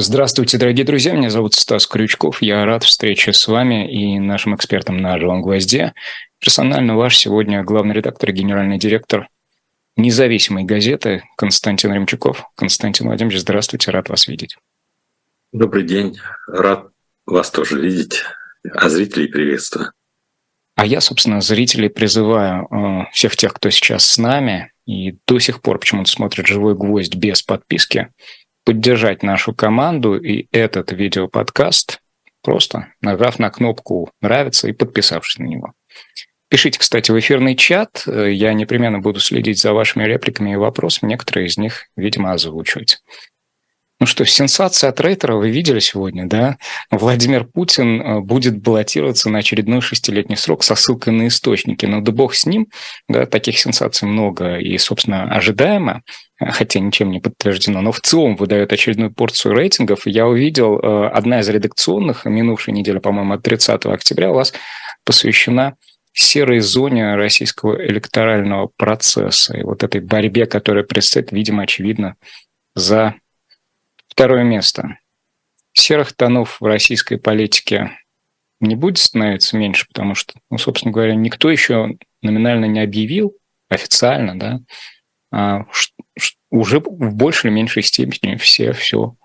Здравствуйте, дорогие друзья. Меня зовут Стас Крючков. Я рад встрече с вами и нашим экспертом на «Живом гвозде». Персонально ваш сегодня главный редактор и генеральный директор независимой газеты Константин Ремчуков. Константин Владимирович, здравствуйте, рад вас видеть. Добрый день, рад вас тоже видеть, а зрителей приветствую. А я, собственно, зрителей призываю э, всех тех, кто сейчас с нами и до сих пор почему-то смотрит «Живой гвоздь» без подписки, поддержать нашу команду и этот видеоподкаст, просто нажав на кнопку «Нравится» и подписавшись на него. Пишите, кстати, в эфирный чат. Я непременно буду следить за вашими репликами и вопросами. Некоторые из них, видимо, озвучивать. Ну что, сенсация от Рейтера вы видели сегодня, да? Владимир Путин э, будет баллотироваться на очередной шестилетний срок со ссылкой на источники. Но да бог с ним, да, таких сенсаций много и, собственно, ожидаемо, хотя ничем не подтверждено, но в целом выдает очередную порцию рейтингов. Я увидел, э, одна из редакционных, минувшей недели, по-моему, от 30 октября у вас посвящена серой зоне российского электорального процесса и вот этой борьбе, которая предстоит, видимо, очевидно, за Второе место. Серых тонов в российской политике не будет становиться меньше, потому что, ну, собственно говоря, никто еще номинально не объявил официально, да, а уже в большей или меньшей степени все все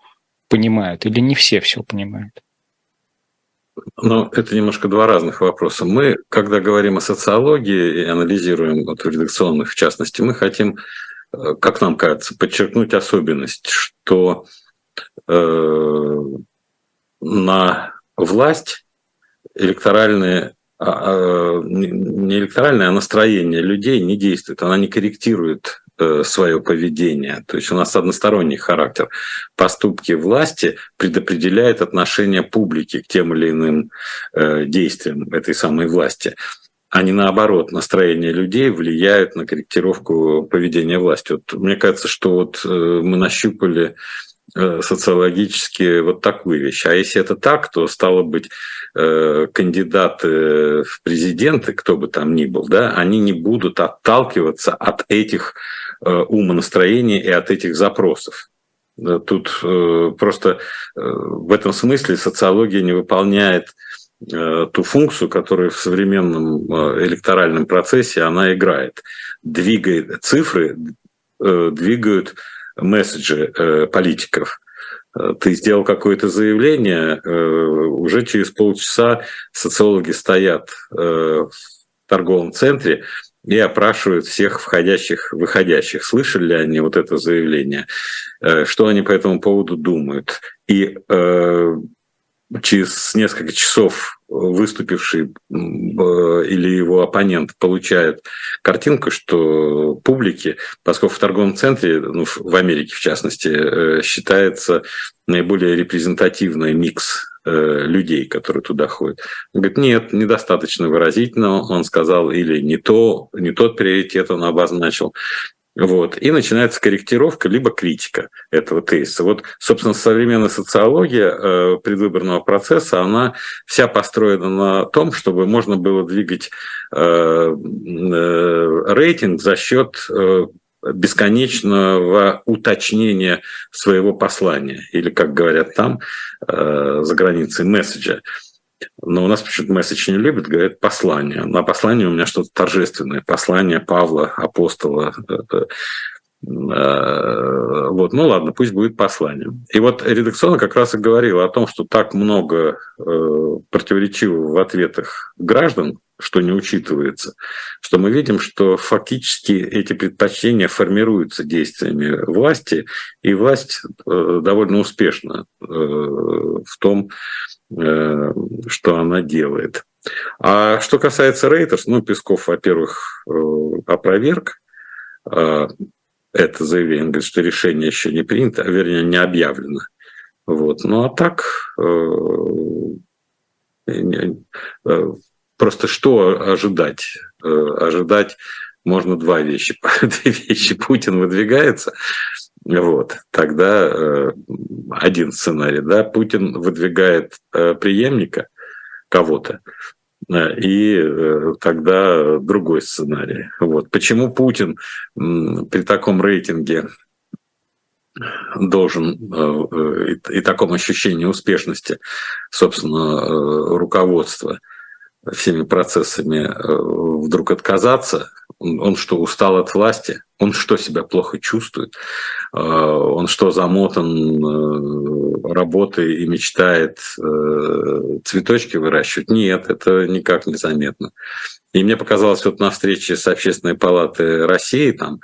понимают, или не все все понимают. Но это немножко два разных вопроса. Мы, когда говорим о социологии и анализируем вот, редакционных, в частности, мы хотим, э, как нам кажется, подчеркнуть особенность, что Э, на власть электоральные а, а, не электоральное, а настроение людей не действует, она не корректирует свое поведение. То есть у нас односторонний характер. Поступки власти предопределяют отношение публики к тем или иным э, действиям этой самой власти а не наоборот, настроение людей влияют на корректировку поведения власти. Вот мне кажется, что вот мы нащупали Э, социологически вот такую вещь. А если это так, то стало быть э, кандидаты в президенты, кто бы там ни был, да, они не будут отталкиваться от этих э, умонастроений и от этих запросов. Тут просто в этом смысле социология не выполняет ту функцию, которую в современном электоральном процессе она играет. Двигает цифры, двигают месседжи э, политиков. Э, ты сделал какое-то заявление, э, уже через полчаса социологи стоят в торговом центре и опрашивают всех входящих, выходящих. Слышали ли они вот это заявление? Что они по этому поводу думают? И через несколько часов выступивший или его оппонент получает картинку, что публике, поскольку в торговом центре, ну, в Америке в частности, э, считается наиболее репрезентативный микс э, людей, которые туда ходят. Он говорит, нет, недостаточно выразительно, он сказал, или не то, не тот приоритет он обозначил. Вот. И начинается корректировка, либо критика этого тезиса. Вот, собственно, современная социология э, предвыборного процесса, она вся построена на том, чтобы можно было двигать э, э, рейтинг за счет бесконечного уточнения своего послания, или, как говорят там, за границей, месседжа. Но у нас почему-то месседж не любят, говорят послание. На послание у меня что-то торжественное. Послание Павла, апостола. Э, вот, ну ладно, пусть будет послание. И вот редакционно как раз и говорил о том, что так много э, противоречивого в ответах граждан, что не учитывается, что мы видим, что фактически эти предпочтения формируются действиями власти, и власть э, довольно успешна в том, что она делает. А что касается Рейтерс, ну, Песков, во-первых, э, опроверг э, это заявление, говорит, что решение еще не принято, а вернее, не объявлено. Вот. Ну, а так, просто что ожидать? Ожидать можно два вещи. Две вещи. Путин выдвигается, вот, тогда э, один сценарий, да, Путин выдвигает э, преемника кого-то, э, и э, тогда другой сценарий. Вот. Почему Путин при таком рейтинге должен и, и таком ощущении успешности, собственно, руководства всеми процессами вдруг отказаться, он что, устал от власти? Он что, себя плохо чувствует? Он что, замотан работой и мечтает цветочки выращивать? Нет, это никак не заметно. И мне показалось, вот на встрече с Общественной палатой России, там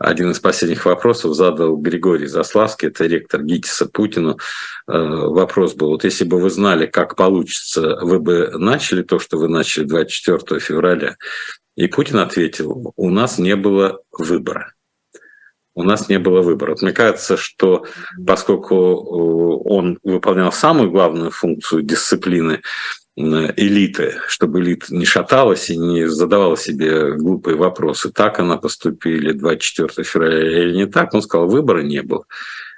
один из последних вопросов задал Григорий Заславский, это ректор ГИТИСа Путину. Э, вопрос был, вот если бы вы знали, как получится, вы бы начали то, что вы начали 24 февраля? И Путин ответил, у нас не было выбора у нас не было выбора. Мне кажется, что поскольку э, он выполнял самую главную функцию дисциплины элиты, чтобы элита не шаталась и не задавала себе глупые вопросы, так она поступили 24 февраля или не так, он сказал, выбора не было.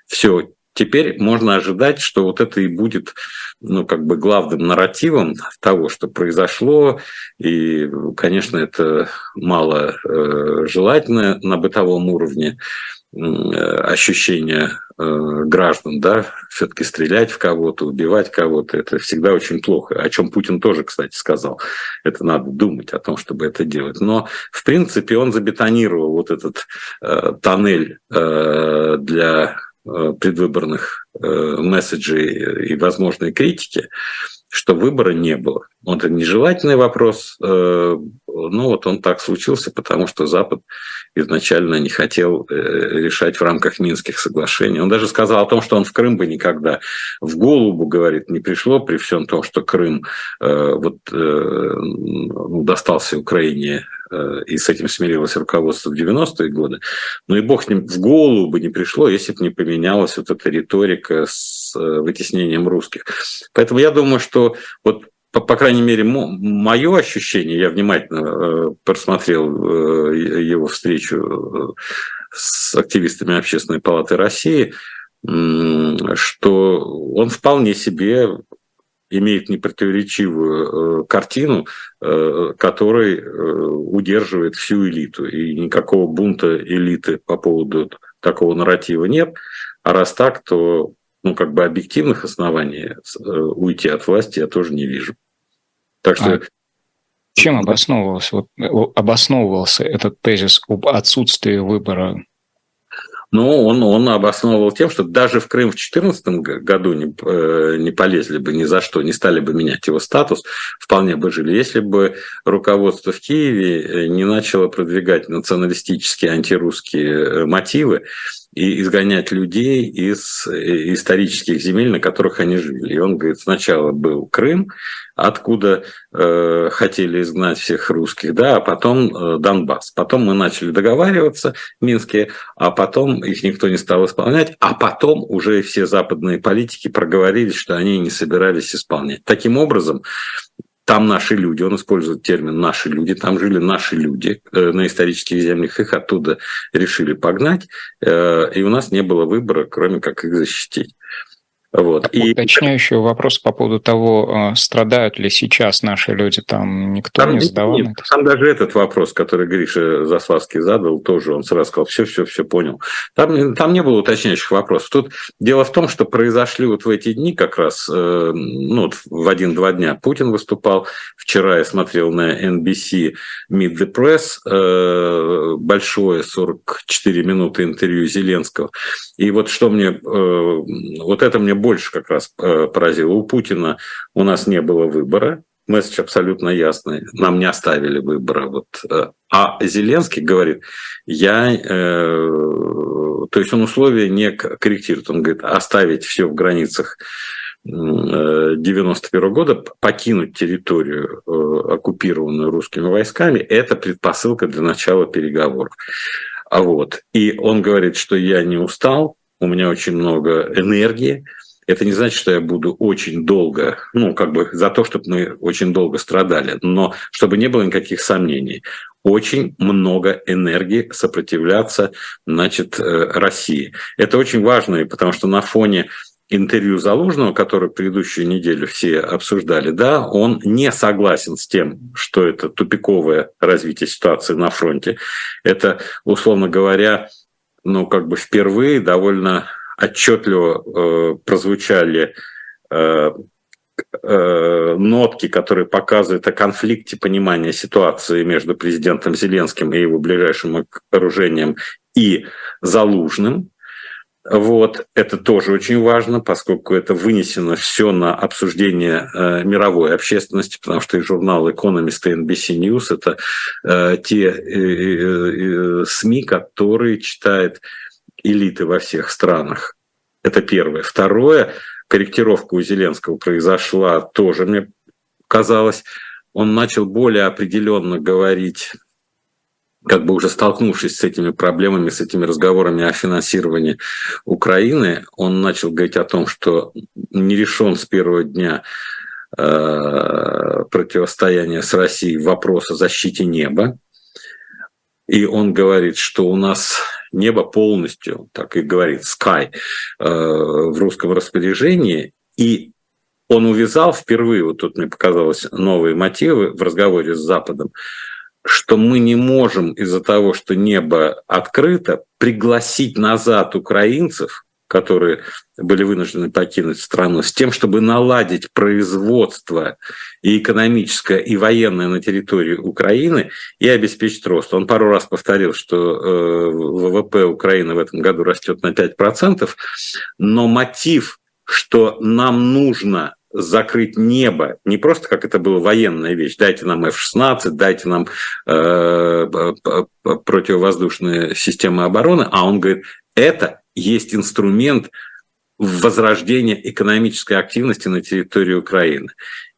Все, теперь можно ожидать, что вот это и будет ну, как бы главным нарративом того, что произошло. И, конечно, это мало э, желательно на бытовом уровне ощущение э, граждан, да, все-таки стрелять в кого-то, убивать кого-то, это всегда очень плохо. О чем Путин тоже, кстати, сказал. Это надо думать о том, чтобы это делать. Но, в принципе, он забетонировал вот этот э, тоннель э, для э, предвыборных э, месседжей и возможной критики, что выбора не было. Он это нежелательный вопрос, э, но вот он так случился, потому что Запад изначально не хотел э, решать в рамках Минских соглашений. Он даже сказал о том, что он в Крым бы никогда в голову, говорит, не пришло при всем том, что Крым э, вот, ну, достался Украине и с этим смирилось руководство в 90-е годы. Но и бог ним в голову бы не пришло, если бы не поменялась вот эта риторика с вытеснением русских. Поэтому я думаю, что вот по, по крайней мере, мое ощущение, я внимательно э, просмотрел э, его встречу э, с активистами Общественной палаты России, что он вполне себе имеет непротиворечивую картину, который удерживает всю элиту. И никакого бунта элиты по поводу такого нарратива нет. А раз так, то ну, как бы объективных оснований уйти от власти я тоже не вижу. Так что... А чем обосновывался, вот, э, обосновывался этот тезис об отсутствии выбора? Ну, он, он обосновывал тем, что даже в Крым в 2014 году не, э, не полезли бы ни за что, не стали бы менять его статус, вполне бы жили, если бы руководство в Киеве э, не начало продвигать националистические антирусские мотивы, и изгонять людей из исторических земель, на которых они жили. И он говорит, сначала был Крым, откуда э, хотели изгнать всех русских, да, а потом э, Донбасс. Потом мы начали договариваться, Минские, а потом их никто не стал исполнять, а потом уже все западные политики проговорились, что они не собирались исполнять. Таким образом, там наши люди, он использует термин «наши люди», там жили наши люди э, на исторических землях, их оттуда решили погнать, э, и у нас не было выбора, кроме как их защитить. Вот. И... Уточняющий вопрос по поводу того, э, страдают ли сейчас наши люди, там никто там, не задавал. Нет, там даже этот вопрос, который Гриша Заславский задал, тоже он сразу сказал, все, все, все понял. Там, там не было уточняющих вопросов. Тут дело в том, что произошли вот в эти дни как раз, э, ну, в один-два дня Путин выступал. Вчера я смотрел на NBC Meet the Press, э, большое 44 минуты интервью Зеленского. И вот что мне, вот это мне больше как раз э, поразило. У Путина у нас не было выбора, месседж абсолютно ясный. Нам не оставили выбора. Вот. Э, а Зеленский говорит, я... Э, то есть он условия не корректирует. Он говорит, оставить все в границах 91 года, покинуть территорию, оккупированную русскими войсками, это предпосылка для начала переговоров. А вот. И он говорит, что я не устал, у меня очень много энергии, это не значит, что я буду очень долго, ну, как бы за то, чтобы мы очень долго страдали, но чтобы не было никаких сомнений. Очень много энергии сопротивляться, значит, э, России. Это очень важно, потому что на фоне интервью Залужного, которое предыдущую неделю все обсуждали, да, он не согласен с тем, что это тупиковое развитие ситуации на фронте. Это, условно говоря, ну, как бы впервые довольно отчетливо э, прозвучали э, э, нотки, которые показывают о конфликте понимания ситуации между президентом Зеленским и его ближайшим окружением и Залужным. Вот, это тоже очень важно, поскольку это вынесено все на обсуждение э, мировой общественности, потому что и журнал Economist и NBC News – это э, те э, э, э СМИ, которые читает элиты во всех странах. Это первое. Второе, корректировка у Зеленского произошла тоже, мне казалось, он начал более определенно говорить как бы уже столкнувшись с этими проблемами, с этими разговорами о финансировании Украины, он начал говорить о том, что не решен с первого дня э, противостояния с Россией вопрос о защите неба. И он говорит, что у нас небо полностью, так и говорит, sky, э, в русском распоряжении. И он увязал впервые, вот тут мне показалось, новые мотивы в разговоре с Западом, что мы не можем из-за того, что небо открыто, пригласить назад украинцев, которые были вынуждены покинуть страну, с тем, чтобы наладить производство и экономическое, и военное на территории Украины и обеспечить рост. Он пару раз повторил, что э, ВВП Украины в этом году растет на 5%, но мотив, что нам нужно закрыть небо, не просто как это было военная вещь, дайте нам F-16, дайте нам э, противовоздушные системы обороны, а он говорит, это есть инструмент возрождения экономической активности на территории Украины.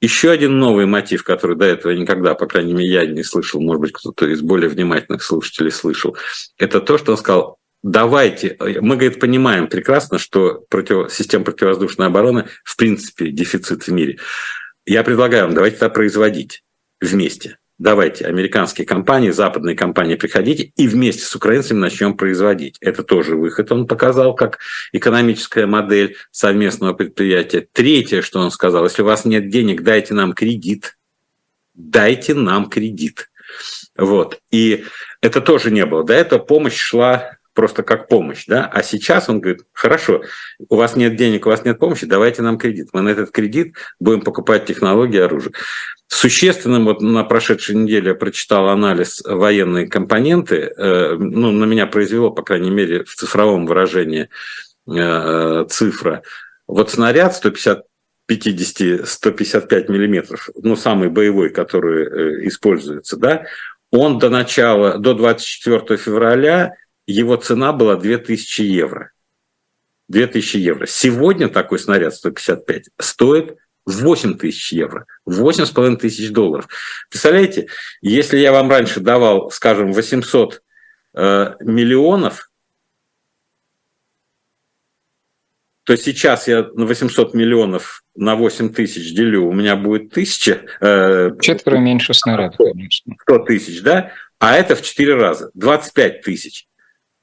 Еще один новый мотив, который до этого никогда, по крайней мере, я не слышал, может быть, кто-то из более внимательных слушателей слышал, это то, что он сказал, давайте, мы, говорит, понимаем прекрасно, что против, система противовоздушной обороны в принципе дефицит в мире. Я предлагаю вам, давайте это производить вместе. Давайте, американские компании, западные компании, приходите и вместе с украинцами начнем производить. Это тоже выход, он показал, как экономическая модель совместного предприятия. Третье, что он сказал, если у вас нет денег, дайте нам кредит. Дайте нам кредит. Вот. И это тоже не было. До этого помощь шла просто как помощь, да, а сейчас он говорит, хорошо, у вас нет денег, у вас нет помощи, давайте нам кредит. Мы на этот кредит будем покупать технологии оружия. Существенным, вот на прошедшей неделе я прочитал анализ военной компоненты, э, ну, на меня произвело, по крайней мере, в цифровом выражении э, цифра. Вот снаряд 150 50-155 миллиметров, ну, самый боевой, который э, используется, да, он до начала, до 24 февраля его цена была 2000 евро. 2000 евро. Сегодня такой снаряд 155 стоит 8 тысяч евро, 8,5 тысяч долларов. Представляете, если я вам раньше давал, скажем, 800 э, миллионов, то сейчас я на 800 миллионов на 8 тысяч делю, у меня будет тысяча. Э, Четверо меньше снарядов, конечно. 100 тысяч, да? А это в 4 раза, 25 тысяч.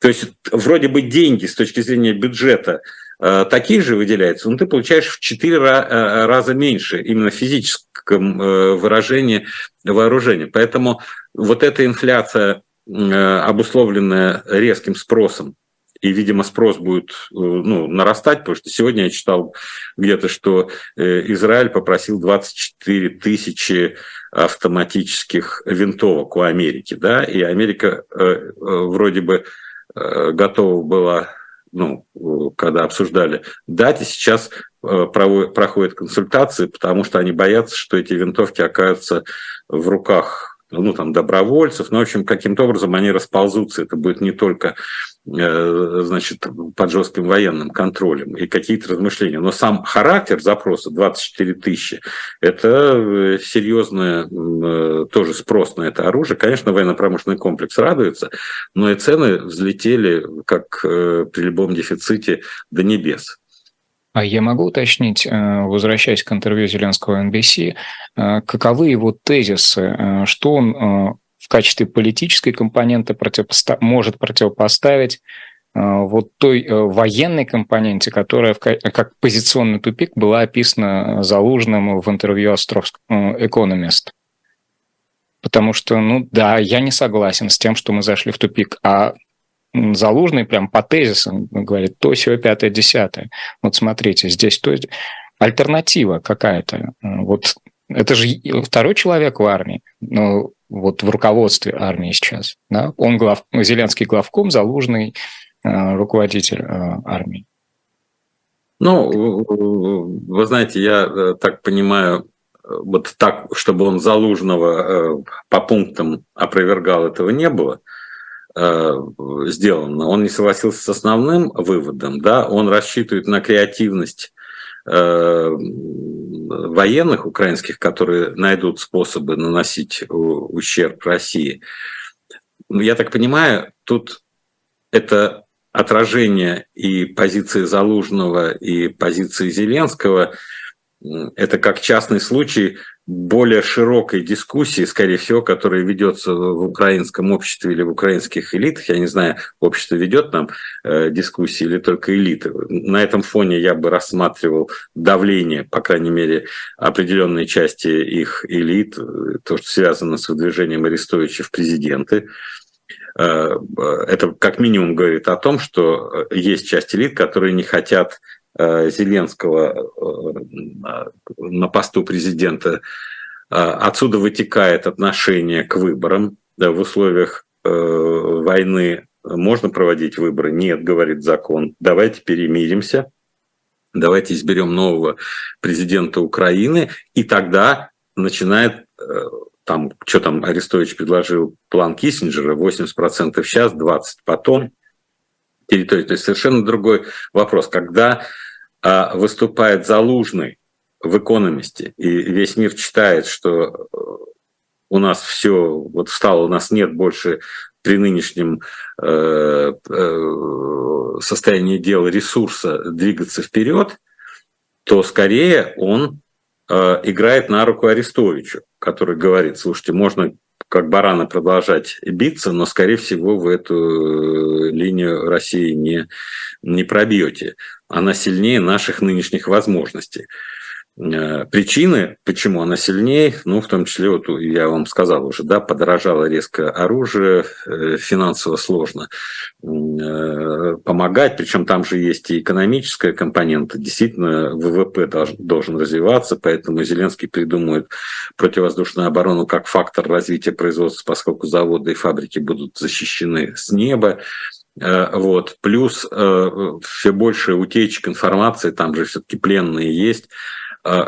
То есть вроде бы деньги с точки зрения бюджета э, такие же выделяются, но ты получаешь в 4 э, раза меньше именно в физическом э, выражении вооружения. Поэтому вот эта инфляция, обусловленная резким спросом, и, видимо, спрос будет ну, нарастать, потому что сегодня я читал где-то, что Израиль попросил 24 тысячи автоматических винтовок у Америки, да, и Америка вроде бы готова была, ну, когда обсуждали, дать, и сейчас э, проходят консультации, потому что они боятся, что эти винтовки окажутся в руках ну, там, добровольцев, ну, в общем, каким-то образом они расползутся. Это будет не только, э, значит, под жестким военным контролем и какие-то размышления. Но сам характер запроса 24 тысячи – это э, серьезный э, тоже спрос на это оружие. Конечно, военно-промышленный комплекс радуется, но и цены взлетели, как при любом дефиците, до небес. А я могу уточнить, э, возвращаясь к интервью Зеленского NBC, э, каковы его тезисы, э, что он в качестве политической компоненты противопоста- может противопоставить вот той военной компоненте, которая как позиционный тупик была описана Залужным в интервью Островскому «Экономист». Потому что, ну да, я не согласен с тем, что мы зашли в тупик, а Залужный прям по тезисам говорит то, все, пятое, десятое. Вот смотрите, здесь то альтернатива какая-то. Вот это же армии человек в армии, ну, вот в руководстве армии сейчас. Да? Он глав, Зеленский главком, Залужный э, руководитель э, армии. Ну, вы знаете, я э, так понимаю, вот так, чтобы он Залужного по пунктам опровергал, этого не было сделано. Он не согласился с основным выводом, да, он рассчитывает на креативность Э, военных украинских, которые найдут способы наносить ущерб России. Ну, я так понимаю, тут это отражение и позиции Залужного, и позиции Зеленского, это как частный случай более широкой дискуссии, скорее всего, которая ведется в украинском обществе или в украинских элитах. Я не знаю, общество ведет нам э, дискуссии или только элиты. На этом фоне я бы рассматривал давление, по крайней мере, определенной части их элит, то, что связано с выдвижением Арестовича в президенты. Э, это как минимум говорит о том, что есть часть элит, которые не хотят Э, Зеленского э, на посту президента, э, отсюда вытекает отношение к выборам. В условиях войны можно проводить выборы? Нет, говорит закон. Давайте перемиримся, давайте изберем нового президента Украины, и тогда начинает там, что там Арестович предложил, план Киссинджера, 80% сейчас, 20% потом, территории. То есть совершенно другой вопрос. Когда выступает Залужный в «Экономисте», и весь мир читает, что э, у нас все вот встало, у нас нет больше при нынешнем э, э, состоянии дела ресурса двигаться вперед, то скорее он играет на руку Арестовичу, который говорит, слушайте, можно как бараны продолжать биться, но, скорее всего, в эту э, линию России не, не пробьете. Она сильнее наших нынешних возможностей. Э, причины, почему она сильнее, ну, в том числе, вот я вам сказал уже, да, подорожало резко оружие, э, финансово сложно э, помогать, причем там же есть и экономическая компонента, действительно, ВВП должен, развиваться, поэтому Зеленский придумывает противовоздушную оборону как фактор развития производства, поскольку заводы и фабрики будут защищены с неба, вот. Плюс все больше утечек информации, там же все-таки пленные есть,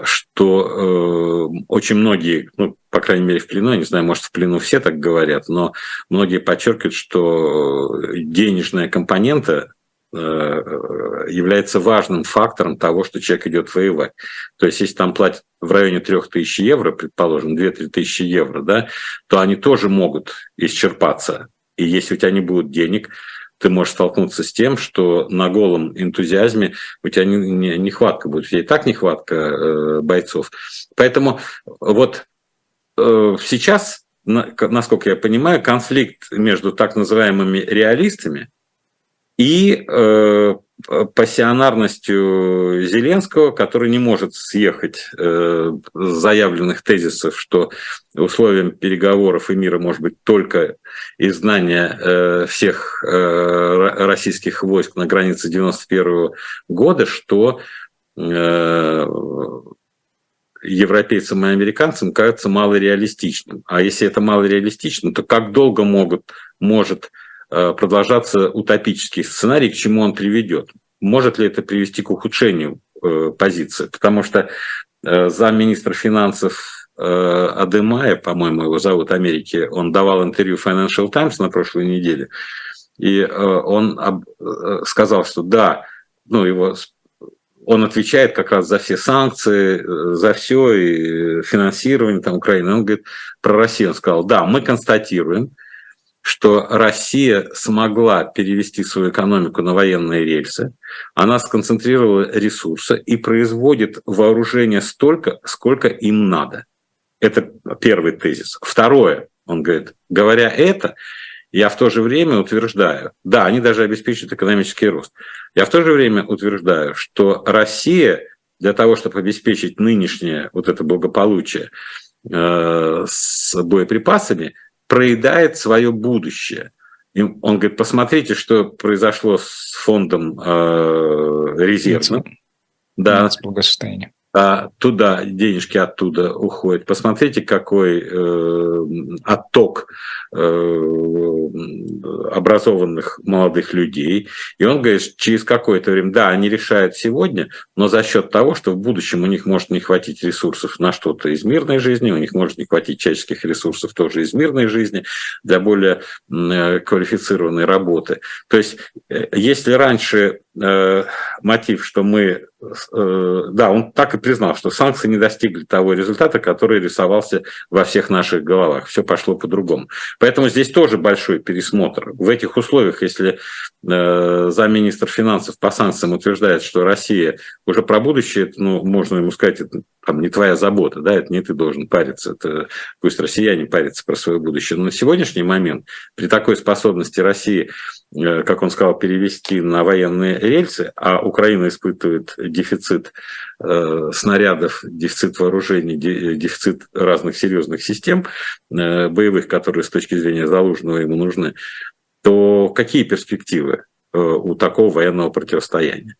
что э, очень многие, ну, по крайней мере, в плену, я не знаю, может, в плену все так говорят, но многие подчеркивают, что денежная компонента э, является важным фактором того, что человек идет воевать. То есть, если там платят в районе 3000 евро, предположим, 2-3 тысячи евро, да, то они тоже могут исчерпаться. И если у тебя не будет денег, ты можешь столкнуться с тем, что на голом энтузиазме у тебя не, не, нехватка будет, у тебя и так нехватка э, бойцов. Поэтому вот э, сейчас, на, насколько я понимаю, конфликт между так называемыми реалистами и э, пассионарностью Зеленского, который не может съехать э, с заявленных тезисов, что условием переговоров и мира может быть только изгнание э, всех э, российских войск на границе 91 года, что э, европейцам и американцам кажется малореалистичным. А если это малореалистично, то как долго могут, может Э, продолжаться утопический сценарий, к чему он приведет. Может ли это привести к ухудшению э, позиции? Потому что э, замминистра финансов Адемая, по-моему, его зовут Америки, он давал интервью Financial Times на прошлой неделе, и он сказал, что да, ну, его он отвечает как раз за все санкции, за все и финансирование там, Украины. Он говорит про Россию, он сказал, да, мы констатируем, что Россия смогла перевести свою экономику на военные рельсы, она сконцентрировала ресурсы и производит вооружение столько, сколько им надо. Это первый тезис. Второе, он говорит, говоря это, я в то же время утверждаю, да, они даже обеспечивают экономический рост, я в то же время утверждаю, что Россия для того, чтобы обеспечить нынешнее вот это благополучие э, с боеприпасами, проедает свое будущее. И он говорит, посмотрите, что произошло с фондом э, резервным. Да. Благосостояние а туда денежки оттуда уходят. Посмотрите, какой э, отток образованных молодых людей. И он говорит, через какое-то время, да, они решают сегодня, но за счет того, что в будущем у них может не хватить ресурсов на что-то из мирной жизни, у них может не хватить человеческих ресурсов тоже из мирной жизни для более э, квалифицированной работы. То есть, э, если раньше э, мотив, что мы Э, да, он так и признал, что санкции не достигли того результата, который рисовался во всех наших головах. Все пошло по-другому. Поэтому здесь тоже большой пересмотр. В этих условиях, если э, замминистр финансов по санкциям утверждает, что Россия уже про будущее, ну, можно ему сказать, там, не твоя забота, да, это не ты должен париться, это пусть россияне парятся про свое будущее. Но на сегодняшний момент при такой способности России Э, как он сказал, перевести на военные рельсы, а Украина испытывает дефицит э, снарядов, дефицит вооружений, дефицит разных серьезных систем э, боевых, которые с точки зрения Залужного ему нужны, то какие перспективы у такого военного противостояния?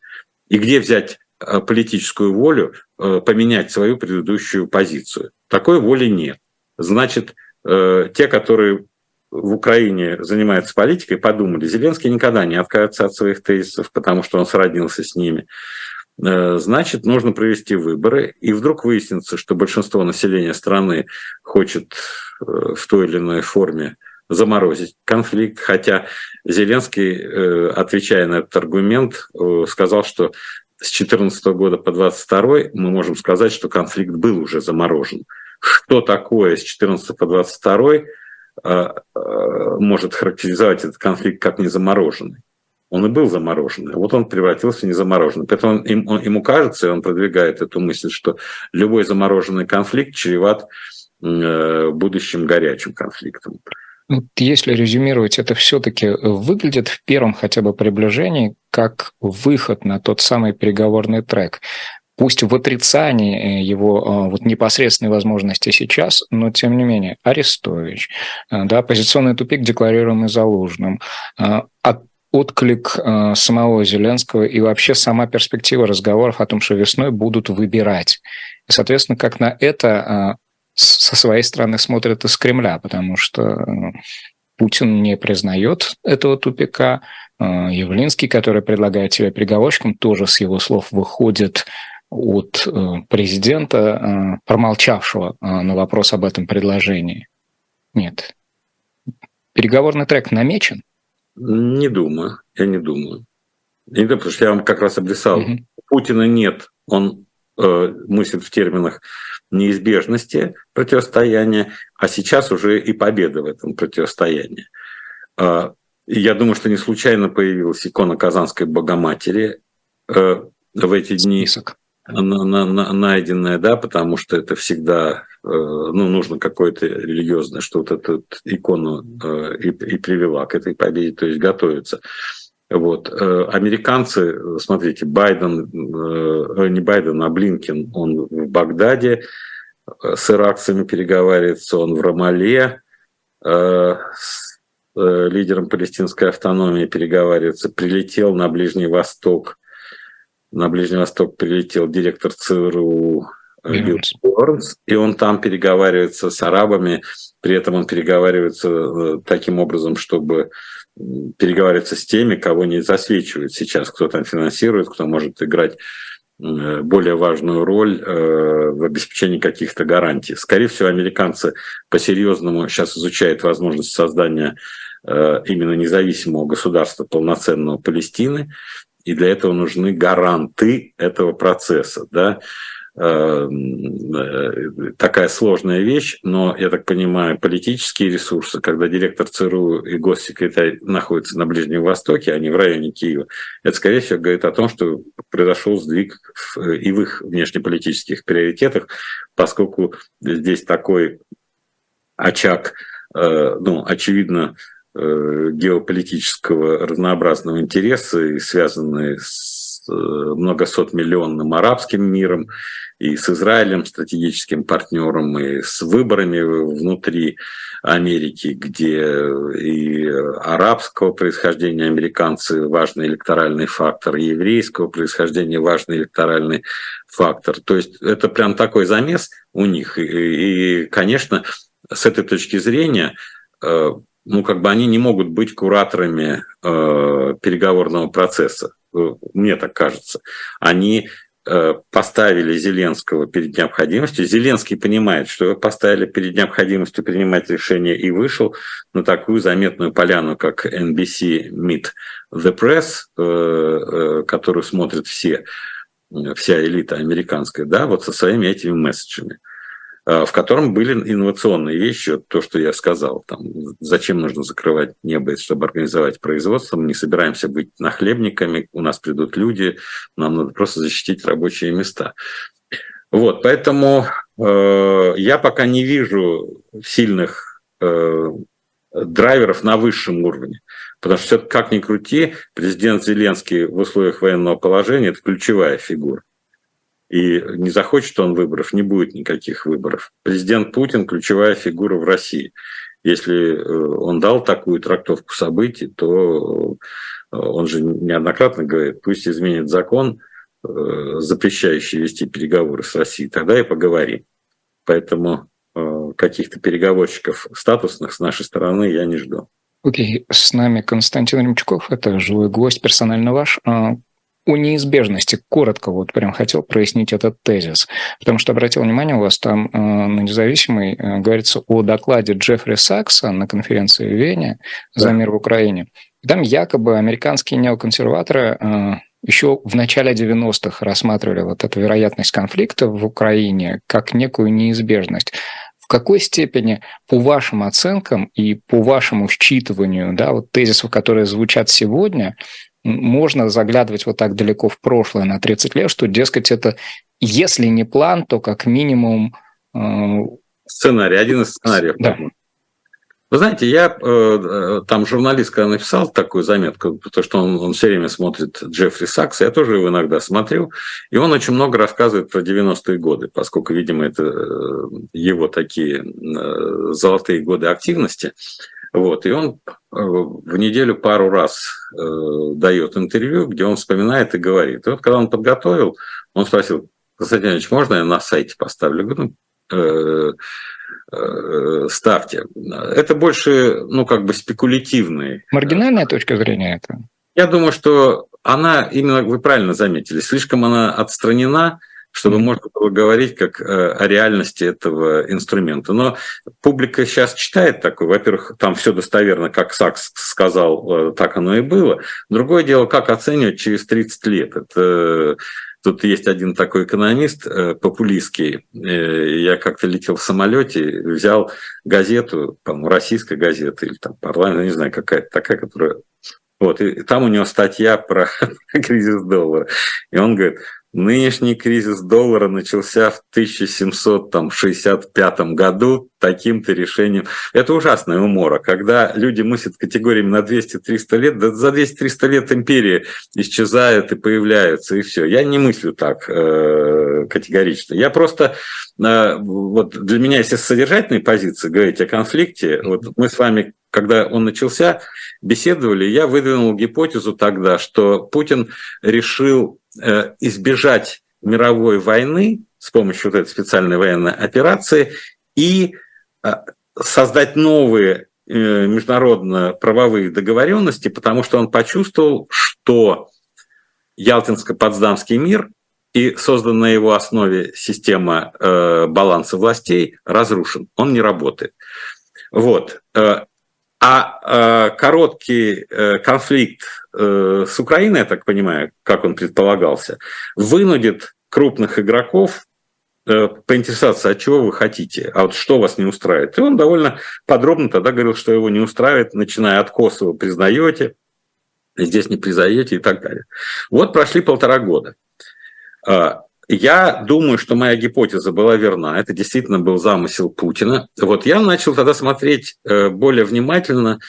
И где взять политическую волю поменять свою предыдущую позицию? Такой воли нет. Значит, те, которые в Украине занимается политикой, подумали, Зеленский никогда не откажется от своих тезисов, потому что он сроднился с ними. Э, значит, нужно провести выборы, и вдруг выяснится, что большинство населения страны хочет э, в той или иной форме заморозить конфликт, хотя Зеленский, э, отвечая на этот аргумент, сказал, что с 2014 года по 2022 мы можем сказать, что конфликт был уже заморожен. Что такое с 2014 по 2022 а, а, может характеризовать этот конфликт как незамороженный. Он и был замороженный, вот он превратился в незамороженный. Поэтому он, он, ему кажется, и он продвигает эту мысль, что любой замороженный конфликт чреват э, будущим горячим конфликтом. Если резюмировать, это все-таки выглядит в первом хотя бы приближении как выход на тот самый переговорный трек пусть в отрицании э, его э, вот непосредственной возможности сейчас, но тем не менее Арестович, э, да, позиционный тупик, декларируемый Залужным, от отклик самого Зеленского и вообще сама перспектива разговоров о том, что весной будут выбирать. И, соответственно, как на это со своей стороны смотрят из Кремля, потому что Путин не признает этого тупика. Явлинский, который предлагает себя переговорщиком, тоже с его слов выходит от э, президента, э, промолчавшего э, на вопрос об этом предложении? Нет. Переговорный трек намечен? Не думаю, я не думаю. Не думаю, потому что я вам как раз обрисовал. Угу. Путина нет, он э, мыслит в терминах неизбежности противостояния, а сейчас уже и победа в этом противостоянии. Э, я думаю, что не случайно появилась икона Казанской Богоматери э, в эти дни. Список на, на, на, найденное, да, потому что это всегда, э, ну, нужно какое-то религиозное, что вот эту икону э, и, и привела к этой победе, то есть готовится. Вот. Э, американцы, смотрите, Байден, не Байден, а Блинкин, он в Багдаде с иракцами переговаривается, он в Рамале с лидером палестинской автономии переговаривается, прилетел на Ближний Восток, на Ближний Восток прилетел директор ЦРУ э, Билл Борнс, и он там переговаривается с арабами, при этом он переговаривается э, таким образом, чтобы переговариваться с теми, кого не засвечивают сейчас, кто там финансирует, кто может играть э, более важную роль в обеспечении каких-то гарантий. Скорее всего, американцы по-серьезному сейчас изучают возможность создания именно независимого государства полноценного Палестины, и для этого нужны гаранты этого процесса. Да? Эм, э, такая сложная вещь, но, я так понимаю, политические ресурсы, когда директор ЦРУ и госсекретарь находятся на Ближнем Востоке, а не в районе Киева, это, скорее всего, говорит о том, что произошел сдвиг и в их внешнеполитических приоритетах, поскольку здесь такой очаг, э, ну, очевидно, Э, геополитического разнообразного интереса, и связанные с с многосотмиллионным арабским миром, и с Израилем, стратегическим партнером, и с выборами внутри Америки, где и арабского происхождения американцы важный электоральный фактор, и еврейского происхождения важный электоральный фактор. То есть это прям такой замес у них. И, и конечно, с этой точки зрения э, ну, как бы они не могут быть кураторами э, переговорного процесса. Э, мне так кажется. Они Э, поставили Зеленского перед необходимостью. Зеленский понимает, что его поставили перед необходимостью принимать решение и вышел на такую заметную поляну, как NBC Meet the Press, э, которую смотрят все, вся элита американская, да, вот со своими этими месседжами. Э, в котором были инновационные вещи, то, что я сказал, там, зачем нужно закрывать небо, чтобы организовать производство, мы не собираемся быть нахлебниками, у нас придут люди, нам надо просто защитить рабочие места. Вот, поэтому э, я пока не вижу сильных э, драйверов на высшем уровне. Потому что, как ни крути, президент Зеленский в условиях военного положения – это ключевая фигура. И не захочет он выборов, не будет никаких выборов. Президент Путин – ключевая фигура в России. Если э, он дал такую трактовку событий, то э, он же неоднократно говорит, пусть изменит закон, э, запрещающий вести переговоры с Россией, тогда и поговорим. Поэтому каких-то переговорщиков статусных с нашей стороны я не жду. Окей, okay. с нами Константин Ремчуков, это живой гость, персонально ваш. О неизбежности. Коротко вот прям хотел прояснить этот тезис. Потому что обратил внимание, у вас там э, на независимой э, говорится о докладе Джеффри Сакса на конференции в Вене за мир в Украине. Там якобы американские неоконсерваторы э, еще в начале 90-х рассматривали вот эту вероятность конфликта в Украине как некую неизбежность. В какой степени, по вашим оценкам и по вашему считыванию, да, вот тезисов, которые звучат сегодня, можно заглядывать вот так далеко в прошлое на 30 лет, что, дескать, это, если не план, то как минимум... Э, Сценарий, один из сценариев. Да. Вы знаете, я э, там журналист, когда написал такую заметку, потому что он, он все время смотрит Джеффри Сакс, я тоже его иногда смотрю, и он очень много рассказывает про 90-е годы, поскольку, видимо, это э, его такие э, золотые годы активности. Вот, и он э, в неделю пару раз э, дает интервью, где он вспоминает и говорит. И вот когда он подготовил, он спросил, Константин Ильич, можно я на сайте поставлю? Я говорю, ну, э, э, ставьте. Это больше, ну, как бы спекулятивный. Маргинальная точка зрения это? Я думаю, что она, именно вы правильно заметили, слишком она отстранена, чтобы можно было говорить как э, о реальности этого инструмента. Но публика сейчас читает такое. Во-первых, там все достоверно, как Сакс сказал, э, так оно и было. Другое дело, как оценивать через 30 лет. Это Тут есть один такой экономист э, популистский. Я как-то летел в самолете, взял газету, по-моему, российская газета или там парламент, не знаю, какая-то такая, которая... Вот, и там у него статья про кризис доллара. И он говорит, Нынешний кризис доллара начался в 1765 году таким-то решением. Это ужасная умора, когда люди мыслят категориями на 200-300 лет, да за 200-300 лет империи исчезают и появляются, и все. Я не мыслю так э, категорично. Я просто, э, вот для меня, если с содержательной позиции говорить о конфликте, вот мы с вами когда он начался, беседовали, я выдвинул гипотезу тогда, что Путин решил Э, избежать мировой войны с помощью вот этой специальной военной операции и э, создать новые э, международно-правовые договоренности, потому что он почувствовал, что Ялтинско-Потсдамский мир и созданная на его основе система баланса властей разрушен, он не работает. Вот. А э, короткий э, конфликт э, с Украиной, я так понимаю, как он предполагался, вынудит крупных игроков э, поинтересоваться, а чего вы хотите, а вот что вас не устраивает. И он довольно подробно тогда говорил, что его не устраивает, начиная от Косово признаете, здесь не признаете и так далее. Вот прошли полтора года. А, я думаю, что моя гипотеза была верна. Это действительно был замысел Путина. Вот я начал тогда смотреть э, более внимательно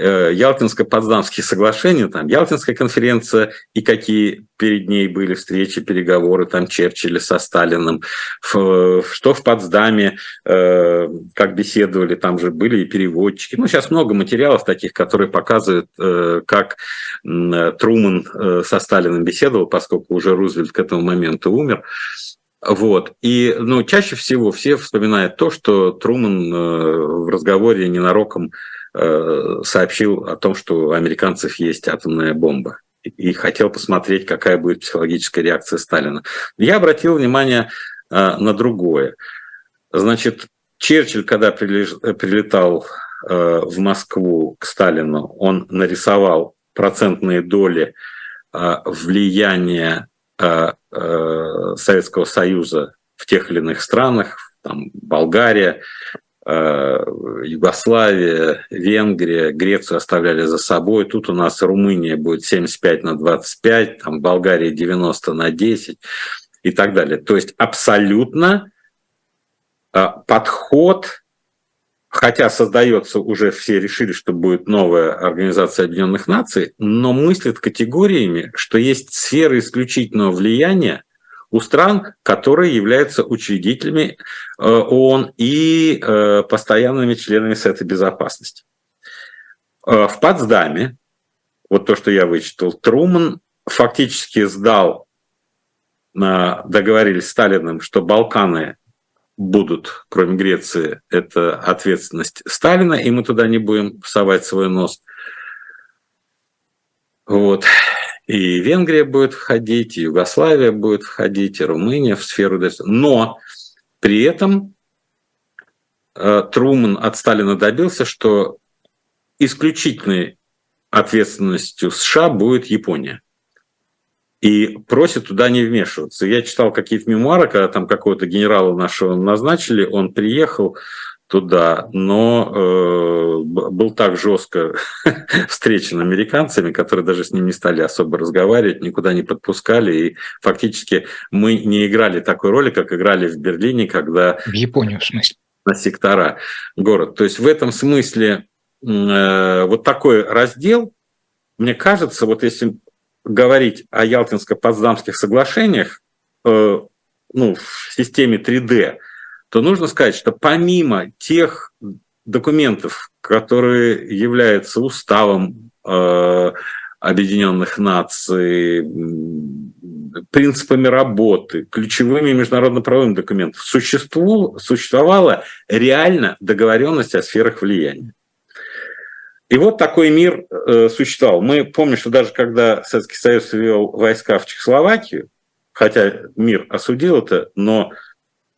Ялтинско-Потсдамские соглашения, там Ялтинская конференция и какие перед ней были встречи, переговоры там Черчилля со Сталиным, что в Потсдаме, э, как беседовали, там же были и переводчики. Ну, сейчас много материалов таких, которые показывают, э, как Труман со Сталиным беседовал, поскольку уже Рузвельт к этому моменту умер. Вот. И ну, чаще всего все вспоминают то, что Труман в разговоре ненароком Э, сообщил о том, что у американцев есть атомная бомба и хотел посмотреть, какая будет психологическая реакция Сталина. Я обратил внимание э, на другое. Значит, Черчилль, когда прилетал э, в Москву к Сталину, он нарисовал процентные доли влияния Советского Союза в тех или иных странах, там Болгария, Э, Югославия, Венгрия, Грецию оставляли за собой. Тут у нас Румыния будет 75 на 25, там Болгария 90 на 10 и так далее. То есть абсолютно э, подход, хотя создается уже, все решили, что будет новая Организация Объединенных Наций, но мыслят категориями, что есть сферы исключительного влияния, у стран, которые являются учредителями э, ООН и э, постоянными членами Совета Безопасности. Э, в Потсдаме, вот то, что я вычитал, Труман фактически сдал, договорились с Сталиным, что Балканы будут, кроме Греции, это ответственность Сталина, и мы туда не будем совать свой нос. Вот и Венгрия будет входить, и Югославия будет входить, и Румыния в сферу. Но при этом э, Труман от Сталина добился, что исключительной ответственностью США будет Япония. И просит туда не вмешиваться. Я читал какие-то мемуары, когда там какого-то генерала нашего назначили, он приехал, туда, но э, был так жестко встречен американцами, которые даже с ним не стали особо разговаривать, никуда не подпускали, и фактически мы не играли такой роли, как играли в Берлине, когда... В Японию, в смысле? На сектора город. То есть в этом смысле э, вот такой раздел, мне кажется, вот если говорить о Ялтинско-Потсдамских соглашениях, э, ну, в системе 3D, то нужно сказать, что помимо тех документов, которые являются уставом э, Объединенных Наций, принципами работы, ключевыми международно-правовыми документами, существу, существовала реально договоренность о сферах влияния. И вот такой мир э, существовал. Мы помним, что даже когда Советский Союз ввел войска в Чехословакию, хотя мир осудил это, но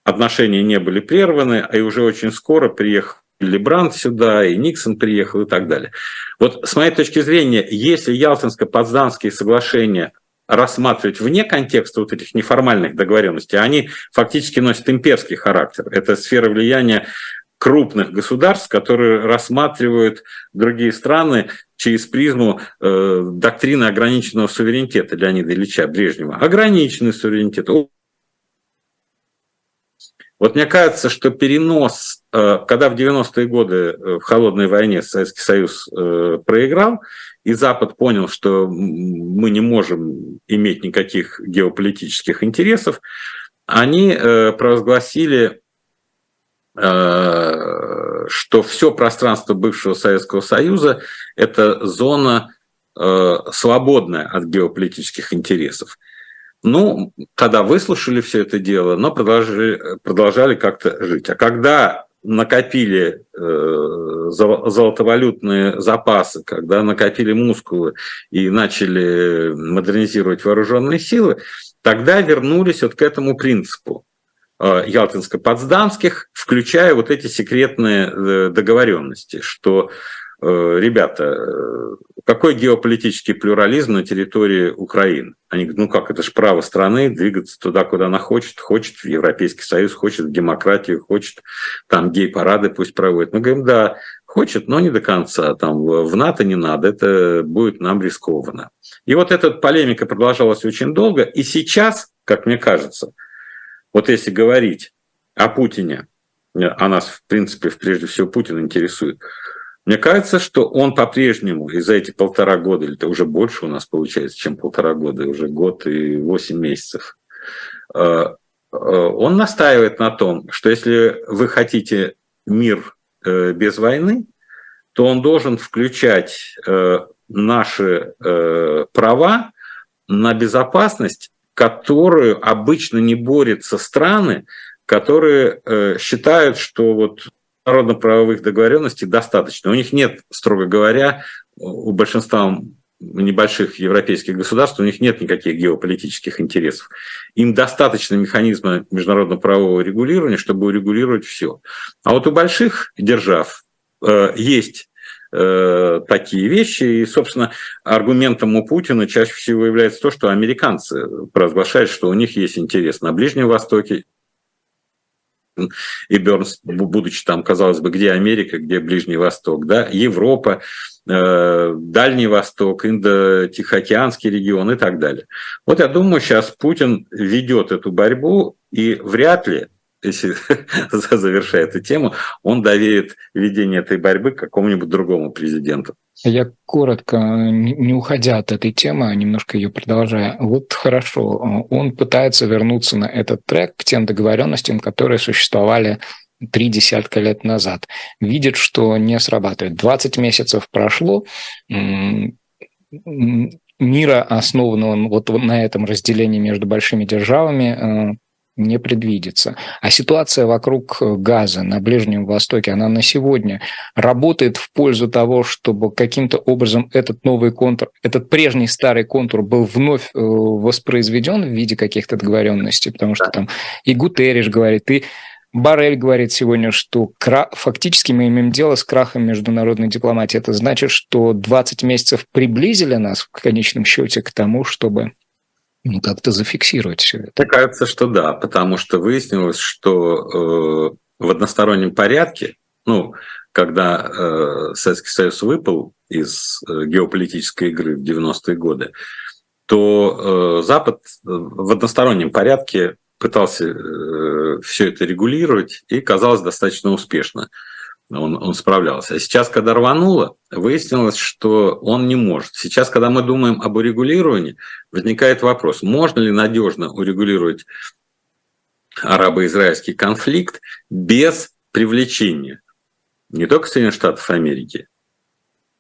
отношения не были прерваны, а и уже очень скоро приехал Лебранд сюда, и Никсон приехал и так далее. Вот с моей точки зрения, если Ялтинско-Потсдамские соглашения рассматривать вне контекста вот этих неформальных договоренностей, они фактически носят имперский характер. Это сфера влияния крупных государств, которые рассматривают другие страны через призму э, доктрины ограниченного суверенитета Леонида Ильича Брежнева. Ограниченный суверенитет, вот мне кажется, что перенос, э, когда в 90-е годы э, в холодной войне Советский Союз э, проиграл, и Запад понял, что мы не можем иметь никаких геополитических интересов, они провозгласили, что все пространство бывшего Советского Союза – это зона свободная от геополитических интересов. Ну, тогда выслушали все это дело, но продолжали, продолжали как-то жить. А когда накопили э, золотовалютные запасы, когда накопили мускулы и начали модернизировать вооруженные силы, тогда вернулись вот к этому принципу э, Ялтинско-Потсдамских, включая вот эти секретные э, договоренности, что ребята, э, какой геополитический плюрализм на территории Украины? Они говорят, ну как, это же право страны двигаться туда, куда она хочет, хочет в Европейский Союз, хочет в демократию, хочет там гей-парады пусть проводит. Мы говорим, да, хочет, но не до конца, там в НАТО не надо, это будет нам рискованно. И вот эта полемика продолжалась очень долго, и сейчас, как мне кажется, вот если говорить о Путине, а нас, в принципе, прежде всего Путин интересует – Мне кажется, что он по-прежнему из за эти полтора года, или это уже больше у нас получается, чем полтора года, уже год и восемь месяцев, он настаивает на том, что если вы хотите мир без войны, то он должен включать наши права на безопасность, которую обычно не борются страны, которые э, считают, что вот народно-правовых договоренностей достаточно. У них нет, строго говоря, у большинства небольших европейских государств, у них нет никаких геополитических интересов. Им достаточно механизма международно-правового регулирования, чтобы урегулировать все. А вот у больших держав э, есть э, такие вещи. И, собственно, аргументом у Путина чаще всего является то, что американцы провозглашают, что у них есть интерес на Ближнем Востоке, и Бернс, будучи там, казалось бы, где Америка, где Ближний Восток, да, Европа, э, Дальний Восток, Индо-Тихоокеанский регион и так далее. Вот я думаю, сейчас Путин ведет эту борьбу, и вряд ли если завершая эту тему, он доверит ведение этой борьбы какому-нибудь другому президенту. Я коротко, не уходя от этой темы, а немножко ее продолжая. Вот хорошо, он пытается вернуться на этот трек к тем договоренностям, которые существовали три десятка лет назад. Видит, что не срабатывает. 20 месяцев прошло, мира, основанного вот на этом разделении между большими державами, э, не предвидится. А ситуация вокруг э, газа на Ближнем Востоке, она на сегодня работает в пользу того, чтобы каким-то образом этот новый контур, этот прежний старый контур был вновь э, воспроизведен в виде каких-то договоренностей, потому что там и Гутерриш говорит, и Барель говорит сегодня, что кра... фактически мы имеем дело с крахом международной дипломатии. Это значит, что 20 месяцев приблизили нас в конечном счете к тому, чтобы ну, как-то зафиксировать все это. Мне кажется, что да, потому что выяснилось, что э, в одностороннем порядке, ну, когда э, Советский Союз выпал из э, геополитической игры в 90-е годы, то э, Запад в одностороннем порядке пытался э, все это регулировать и казалось достаточно успешно он, он справлялся. А сейчас, когда рвануло, выяснилось, что он не может. Сейчас, когда мы думаем об урегулировании, возникает вопрос, можно ли надежно урегулировать арабо-израильский конфликт без привлечения не только Соединенных Штатов Америки,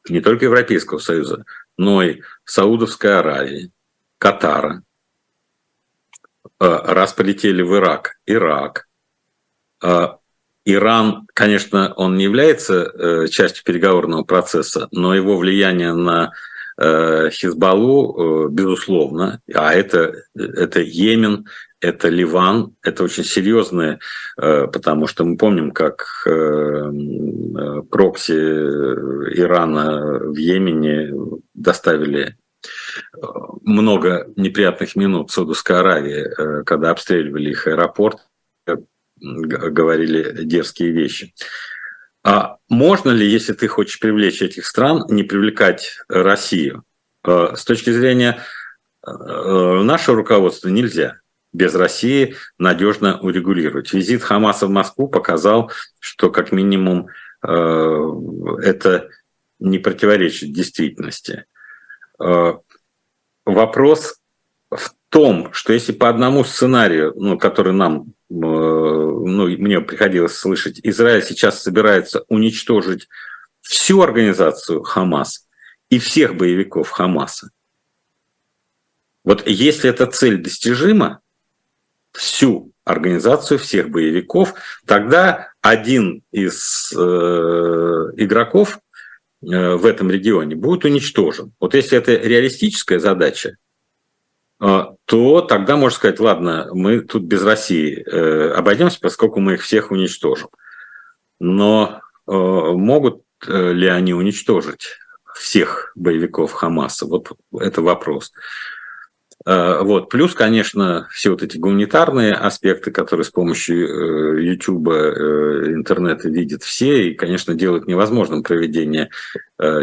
не только Европейского Союза, но и Саудовской Аравии, Катара, э, раз полетели в Ирак, Ирак, э, Иран, конечно, он не является э, частью переговорного процесса, но его влияние на э, Хизбаллу, э, безусловно, а это, это Йемен, это Ливан, это очень серьезные, потому что мы помним, как прокси Ирана в Йемене доставили много неприятных минут в Саудовской Аравии, когда обстреливали их аэропорт, говорили дерзкие вещи. А можно ли, если ты хочешь привлечь этих стран, не привлекать Россию? Э, с точки зрения э, нашего руководства нельзя без России надежно урегулировать. Визит Хамаса в Москву показал, что как минимум э, это не противоречит действительности. Вопрос в том, что если по одному сценарию, ну, который нам Э, ну, мне приходилось слышать, Израиль сейчас собирается уничтожить всю организацию Хамас и всех боевиков Хамаса. Вот если эта цель достижима, всю организацию всех боевиков, тогда один из э, игроков э, в этом регионе будет уничтожен. Вот если это реалистическая задача, а, то тогда можно сказать, ладно, мы тут без России э, обойдемся, поскольку мы их всех уничтожим. Но э, могут э, ли они уничтожить всех боевиков Хамаса? Вот это вопрос. Вот. Плюс, конечно, все вот эти гуманитарные аспекты, которые с помощью YouTube, интернета видят все, и, конечно, делают невозможным проведение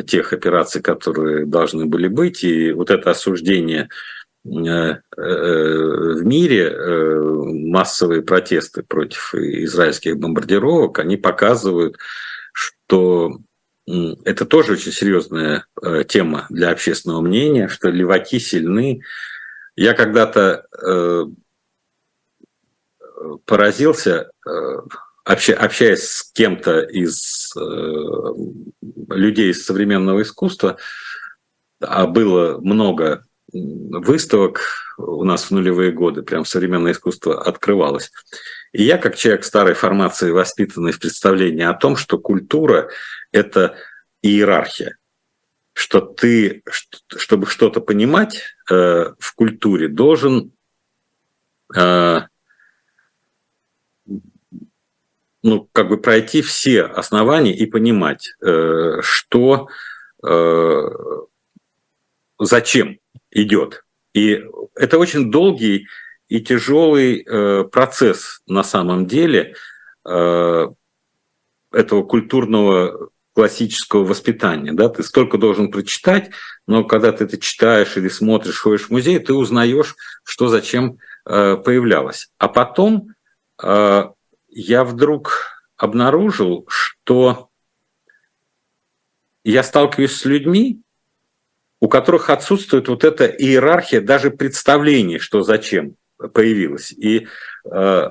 тех операций, которые должны были быть. И вот это осуждение Э, э, в мире э, массовые протесты против израильских бомбардировок, они показывают, что это тоже очень серьезная э, тема для общественного мнения, что леваки сильны. Я когда-то э, поразился, общаясь с кем-то из людей из современного искусства, а было много выставок у нас в нулевые годы, прям современное искусство открывалось. И я, как человек старой формации, воспитанный в представлении о том, что культура – это иерархия, что ты, чтобы что-то понимать э, в культуре, должен э, ну, как бы пройти все основания и понимать, э, что э, зачем идет. И это очень долгий и тяжелый э, процесс на самом деле э, этого культурного классического воспитания. Да? Ты столько должен прочитать, но когда ты это читаешь или смотришь, ходишь в музей, ты узнаешь, что зачем э, появлялось. А потом я вдруг обнаружил, что я сталкиваюсь с людьми, у которых отсутствует вот эта иерархия даже представлений, что зачем появилась. И э,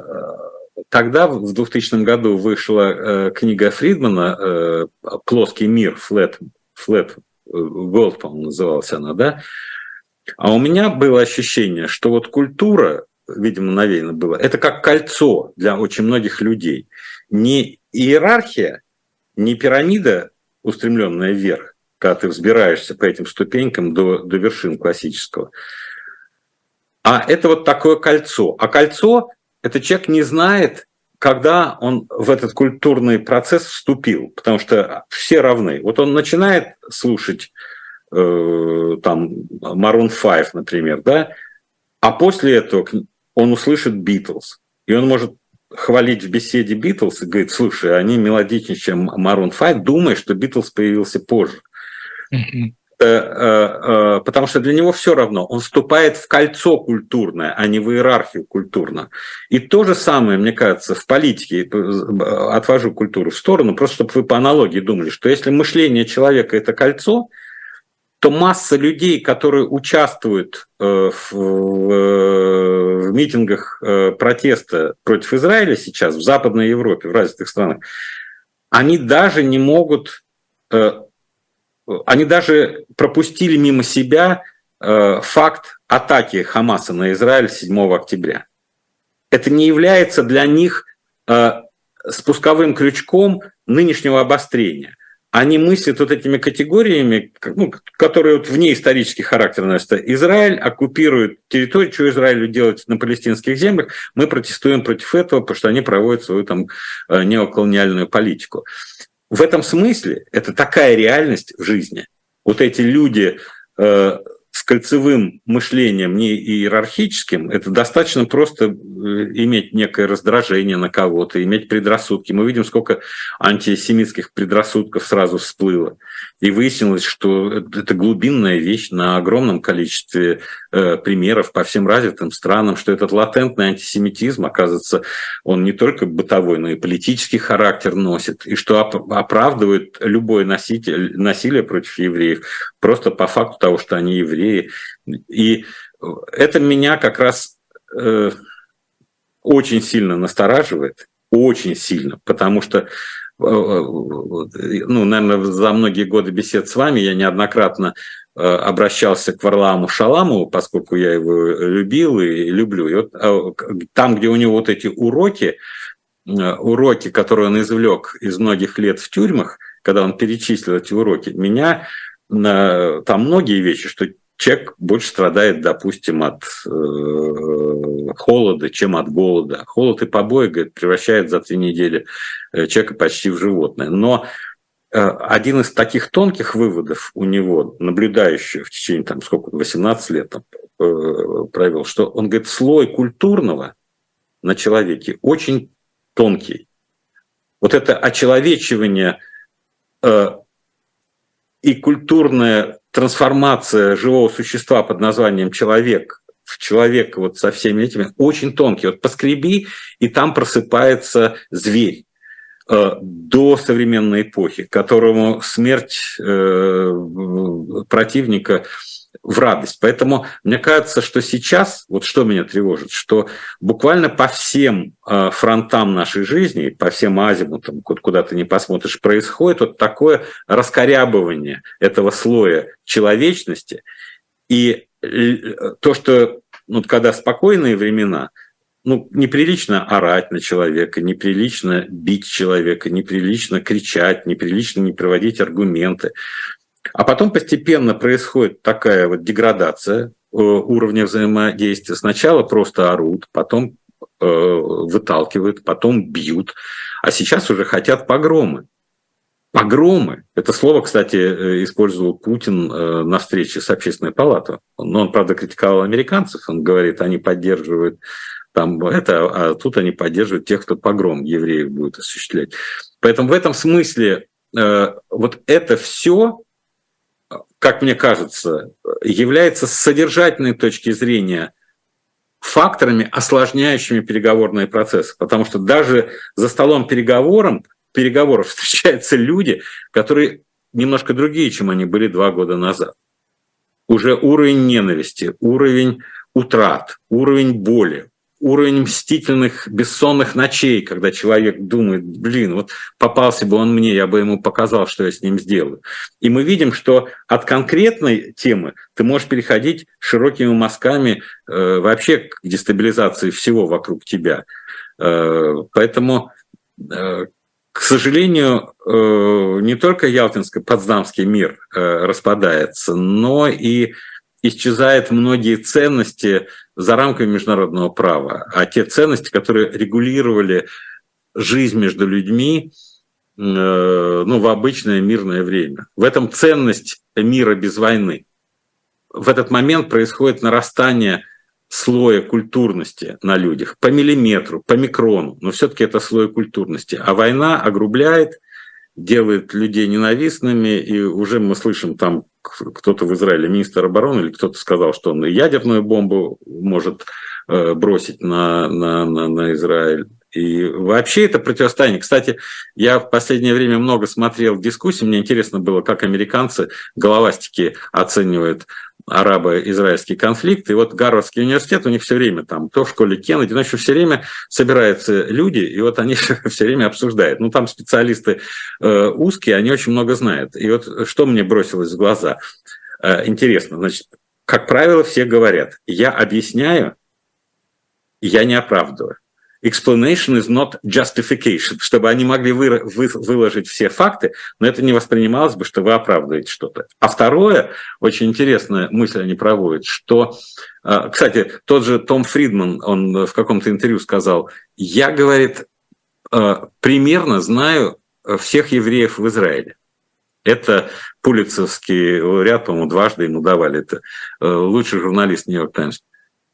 тогда, в 2000 году, вышла э, книга Фридмана э, «Плоский мир», «Flat, Flat World», по-моему, называлась она, да? А у меня было ощущение, что вот культура, видимо, навеяно было, это как кольцо для очень многих людей. Не иерархия, не пирамида, устремленная вверх, когда ты взбираешься по этим ступенькам до, до вершин классического. А это вот такое кольцо. А кольцо – это человек не знает, когда он в этот культурный процесс вступил, потому что все равны. Вот он начинает слушать э, там Maroon 5, например, да, а после этого он услышит Битлз, и он может хвалить в беседе Битлз и говорит, слушай, они мелодичнее, чем Maroon 5, думая, что Битлз появился позже. Э, э, потому что для него все равно, он вступает в кольцо культурное, а не в иерархию культурную. И то же самое, мне кажется, в политике, э, отвожу культуру в сторону, просто чтобы вы по аналогии думали, что если мышление человека – это кольцо, то масса людей, которые участвуют в, в митингах протеста против Израиля сейчас в Западной Европе, в развитых странах, они даже не могут они даже пропустили мимо себя э, факт атаки Хамаса на Израиль 7 октября. Это не является для них э, спусковым крючком нынешнего обострения. Они мыслят вот этими категориями, ну, которые вот вне исторический характер носят. Израиль оккупирует территорию, что Израилю делать на палестинских землях. Мы протестуем против этого, потому что они проводят свою там э, неоколониальную политику. В этом смысле это такая реальность в жизни. Вот эти люди э, с кольцевым мышлением, не иерархическим, это достаточно просто иметь некое раздражение на кого-то, иметь предрассудки. Мы видим, сколько антисемитских предрассудков сразу всплыло. И выяснилось, что это глубинная вещь на огромном количестве э, примеров по всем развитым странам, что этот латентный антисемитизм, оказывается, он не только бытовой, но и политический характер носит, и что оправдывает любое носитель, насилие против евреев просто по факту того, что они евреи. И это меня как раз э, очень сильно настораживает, очень сильно, потому что э, ну, наверное, за многие годы бесед с вами я неоднократно э, обращался к Варламу Шаламу, поскольку я его любил и люблю. И вот э, там, где у него вот эти уроки, уроки, которые он извлек из многих лет в тюрьмах, когда он перечислил эти уроки, меня там многие вещи, что человек больше страдает, допустим, от э, холода, чем от голода. Холод и побои, говорит, превращает за три недели э, человека почти в животное. Но э, один из таких тонких выводов у него, наблюдающего в течение там, сколько, 18 лет там, провел, что он говорит, слой культурного на человеке очень тонкий. Вот это очеловечивание э, и культурное трансформация живого существа под названием человек в человека вот со всеми этими очень тонкий. Вот поскреби, и там просыпается зверь. э, до современной эпохи, которому смерть э, противника в радость. Поэтому мне кажется, что сейчас, вот что меня тревожит, что буквально по всем э, фронтам нашей жизни, по всем азимутам, куда ты не посмотришь, происходит вот такое раскорябывание этого слоя человечности. И то, что ну, когда спокойные времена, ну, неприлично орать на человека, неприлично бить человека, неприлично кричать, неприлично не проводить аргументы. А потом постепенно происходит такая вот деградация э, уровня взаимодействия. Сначала просто орут, потом э, выталкивают, потом бьют, а сейчас уже хотят погромы. Погромы. Это слово, кстати, э, использовал Путин на встрече с общественной палатой. Но он, правда, критиковал американцев. Он говорит, они поддерживают там это, а тут они поддерживают тех, кто погром евреев будет осуществлять. Поэтому в этом смысле вот это все как мне кажется, является с содержательной точки зрения факторами, осложняющими переговорные процессы. Потому что даже за столом переговором, переговоров встречаются люди, которые немножко другие, чем они были два года назад. Уже уровень ненависти, уровень утрат, уровень боли, уровень мстительных бессонных ночей, когда человек думает, блин, вот попался бы он мне, я бы ему показал, что я с ним сделаю. И мы видим, что от конкретной темы ты можешь переходить широкими мазками э, вообще к дестабилизации всего вокруг тебя. Э, поэтому, э, к сожалению, э, не только Ялтинско-Потсдамский мир э, распадается, но и исчезают многие ценности за рамками международного права, а те ценности, которые регулировали жизнь между людьми э, ну, в обычное мирное время. В этом ценность мира без войны. В этот момент происходит нарастание слоя культурности на людях по миллиметру, по микрону, но все-таки это слой культурности. А война огрубляет, делает людей ненавистными, и уже мы слышим там кто-то в Израиле, министр обороны, или кто-то сказал, что он ядерную бомбу может э, бросить на, на, на, на Израиль. И вообще это противостояние. Кстати, я в последнее время много смотрел дискуссий. Мне интересно было, как американцы головастики оценивают арабо-израильский конфликт. И вот Гарвардский университет, у них все время там, то в школе Кеннеди, но все время собираются люди, и вот они все время обсуждают. Ну, там специалисты э, узкие, они очень много знают. И вот что мне бросилось в глаза? Э, интересно, значит, как правило, все говорят, я объясняю, я не оправдываю explanation is not justification, чтобы они могли вы, вы, выложить все факты, но это не воспринималось бы, что вы оправдываете что-то. А второе, очень интересная мысль они проводят, что, а, кстати, тот же Том Фридман, он в каком-то интервью сказал, я, говорит, а, примерно знаю всех евреев в Израиле. Это пулицевский лауреат, по-моему, дважды ему давали это, э, лучший журналист Нью-Йорк Таймс.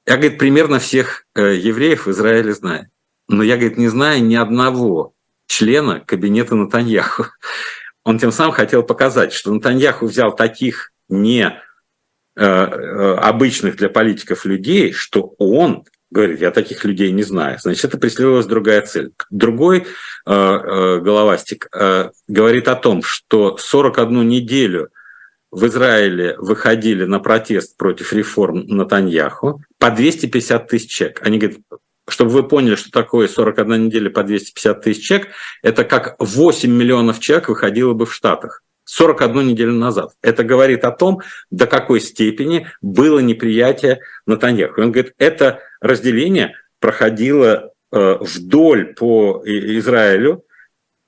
Я, говорит, примерно всех э, евреев в Израиле знаю. Но я, говорит, не знаю ни одного члена кабинета Натаньяху. Он тем самым хотел показать, что Натаньяху взял таких не э, э, обычных для политиков людей, что он говорит, я таких людей не знаю. Значит, это преследовалась другая цель. Другой э, э, головастик э, говорит о том, что 41 неделю в Израиле выходили на протест против реформ Натаньяху по 250 тысяч человек. Они говорят, чтобы вы поняли, что такое 41 неделя по 250 тысяч человек, это как 8 миллионов человек выходило бы в Штатах. 41 неделю назад. Это говорит о том, до какой степени было неприятие Натаньяху. Он говорит, это разделение проходило э, вдоль по Израилю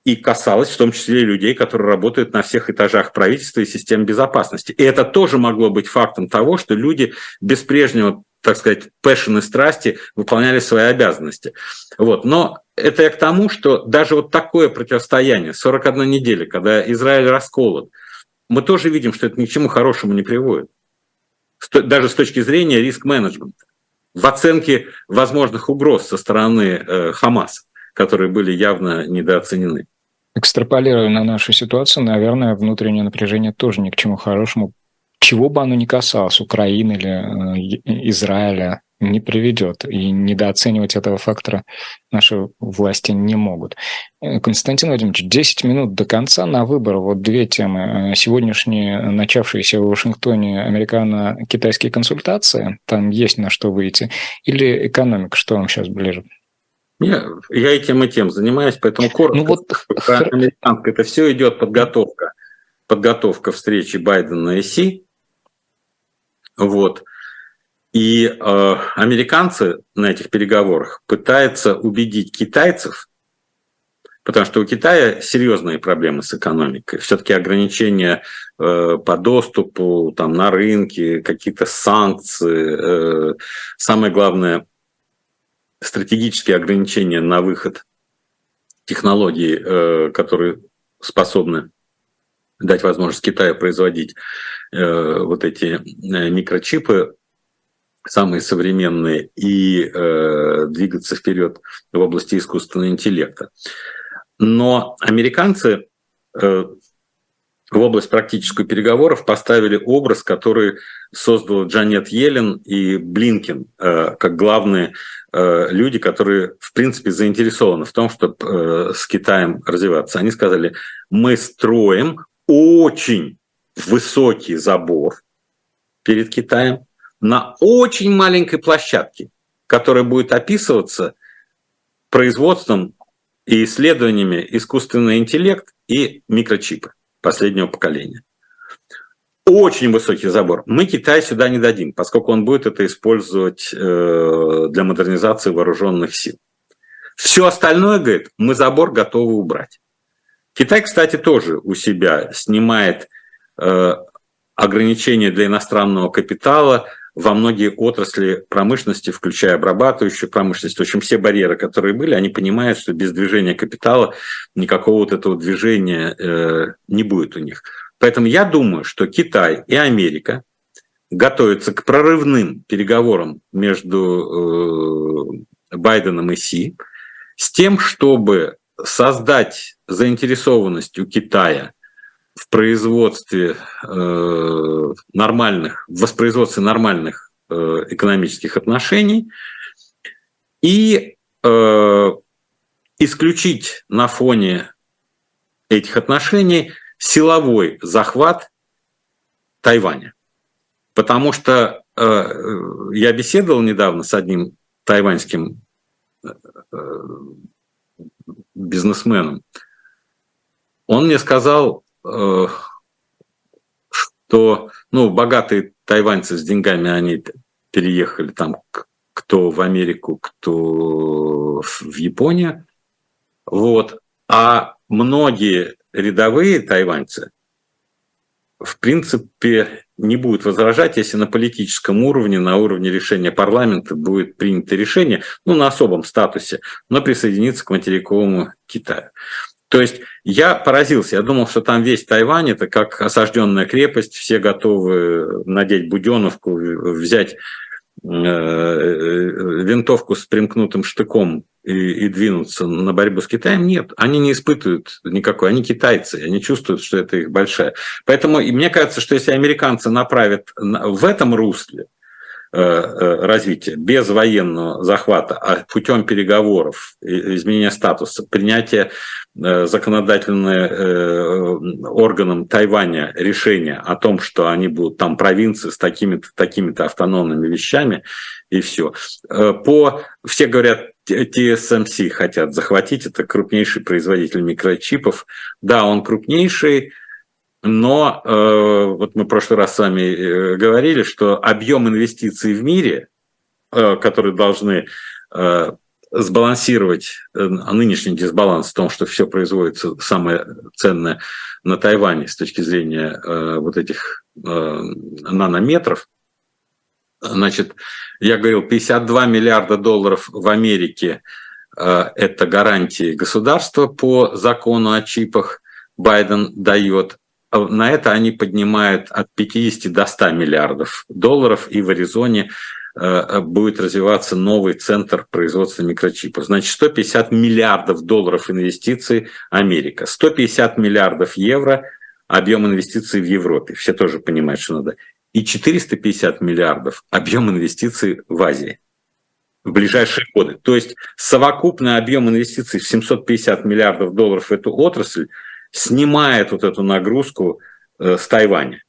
и касалось в том числе людей, которые работают на всех этажах правительства и систем безопасности. И это тоже могло быть фактом того, что люди без прежнего так сказать, пэшен и страсти выполняли свои обязанности. Вот. Но это я к тому, что даже вот такое противостояние, 41 неделя, когда Израиль расколот, мы тоже видим, что это ни к чему хорошему не приводит. Даже с точки зрения риск-менеджмента. В оценке возможных угроз со стороны э, Хамаса, которые были явно недооценены. Экстраполируя на нашу ситуацию, наверное, внутреннее напряжение тоже ни к чему хорошему чего бы оно ни касалось, Украины или э, Израиля, не приведет. И недооценивать этого фактора наши власти не могут. Э, Константин Владимирович, 10 минут до конца на выбор. Вот две темы. Э, сегодняшние начавшиеся в Вашингтоне американо-китайские консультации. Там есть на что выйти. Или экономика, что вам сейчас ближе? Я, я и тем, и тем занимаюсь, поэтому коротко. Ну вот... Это все идет подготовка. Подготовка встречи Байдена и Си. Вот. И э, американцы на этих переговорах пытаются убедить китайцев, потому что у Китая серьезные проблемы с экономикой. Все-таки ограничения э, по доступу там, на рынке, какие-то санкции. Э, самое главное, стратегические ограничения на выход технологий, э, которые способны дать возможность Китаю производить э, вот эти э, микрочипы, самые современные, и э, двигаться вперед в области искусственного интеллекта. Но американцы э, в область практических переговоров поставили образ, который создал Джанет Йеллен и Блинкин э, как главные э, люди, которые, в принципе, заинтересованы в том, чтобы э, с Китаем развиваться. Они сказали, мы строим очень высокий забор перед Китаем на очень маленькой площадке, которая будет описываться производством и исследованиями искусственный интеллект и микрочипы последнего поколения. Очень высокий забор. Мы Китай сюда не дадим, поскольку он будет это использовать э, для модернизации вооруженных сил. Все остальное, говорит, мы забор готовы убрать. Китай, кстати, тоже у себя снимает ограничения для иностранного капитала во многие отрасли промышленности, включая обрабатывающую промышленность. В общем, все барьеры, которые были, они понимают, что без движения капитала никакого вот этого движения э, не будет у них. Поэтому я думаю, что Китай и Америка готовятся к прорывным переговорам между э, Байденом и Си с тем, чтобы создать заинтересованность у Китая производстве э, нормальных, в воспроизводстве нормальных э, экономических отношений и э, исключить на фоне этих отношений силовой захват Тайваня. Потому что э, я беседовал недавно с одним тайваньским э, бизнесменом. Он мне сказал, э, что ну, богатые тайваньцы с деньгами, они переехали там кто в Америку, кто в Японию. Вот. А многие рядовые тайваньцы, в принципе, не будут возражать, если на политическом уровне, на уровне решения парламента будет принято решение, ну, на особом статусе, но присоединиться к материковому Китаю. То есть я поразился, я думал, что там весь Тайвань это как осажденная крепость, все готовы надеть буденовку, взять э, винтовку с примкнутым штыком и, и двинуться на борьбу с Китаем, нет, они не испытывают никакой, они китайцы, они чувствуют, что это их большая. Поэтому и мне кажется, что если американцы направят в этом русле, развития без военного захвата, а путем переговоров, изменения статуса, принятия э, законодательным органом Тайваня решения о том, что они будут там провинции с такими-то такими автономными вещами, и все. По, все говорят, TSMC хотят захватить, это крупнейший производитель микрочипов. Да, он крупнейший, но э, вот мы в прошлый раз с вами э, говорили, что объем инвестиций в мире, э, которые должны сбалансировать э, нынешний дисбаланс в том, что все производится самое ценное на Тайване с точки зрения вот этих нанометров, значит, я говорил, 52 миллиарда долларов в Америке это гарантии государства по закону о чипах, Байден дает, а на это они поднимают от 50 до 100 миллиардов долларов, и в Аризоне э, будет развиваться новый центр производства микрочипов. Значит, 150 миллиардов долларов инвестиций Америка, 150 миллиардов евро объем инвестиций в Европе. Все тоже понимают, что надо. И 450 миллиардов объем инвестиций в Азии. в ближайшие годы. То есть совокупный объем инвестиций в 750 миллиардов долларов в эту отрасль снимает вот эту нагрузку э, с Тайваня.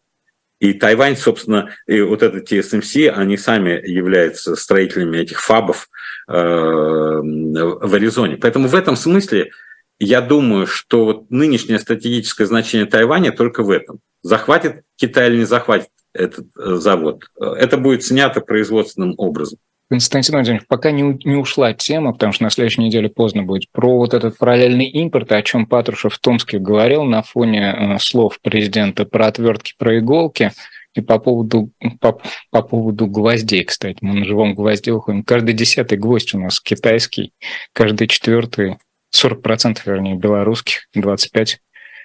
И Тайвань, собственно, и вот это TSMC, они сами являются строителями этих фабов э, в Аризоне. Поэтому в этом смысле я думаю, что вот нынешнее стратегическое значение Тайваня только в этом. Захватит Китай или не захватит этот э, завод. Это будет снято производственным образом. Константин Владимирович, пока не, не ушла тема, потому что на следующей неделе поздно будет, про вот этот параллельный импорт, о чем Патрушев в Томске говорил на фоне э, слов президента про отвертки, про иголки, и по поводу, по, по поводу гвоздей, кстати, мы на живом гвозде уходим. Каждый десятый гвоздь у нас китайский, каждый четвертый, 40% вернее, белорусских, 25%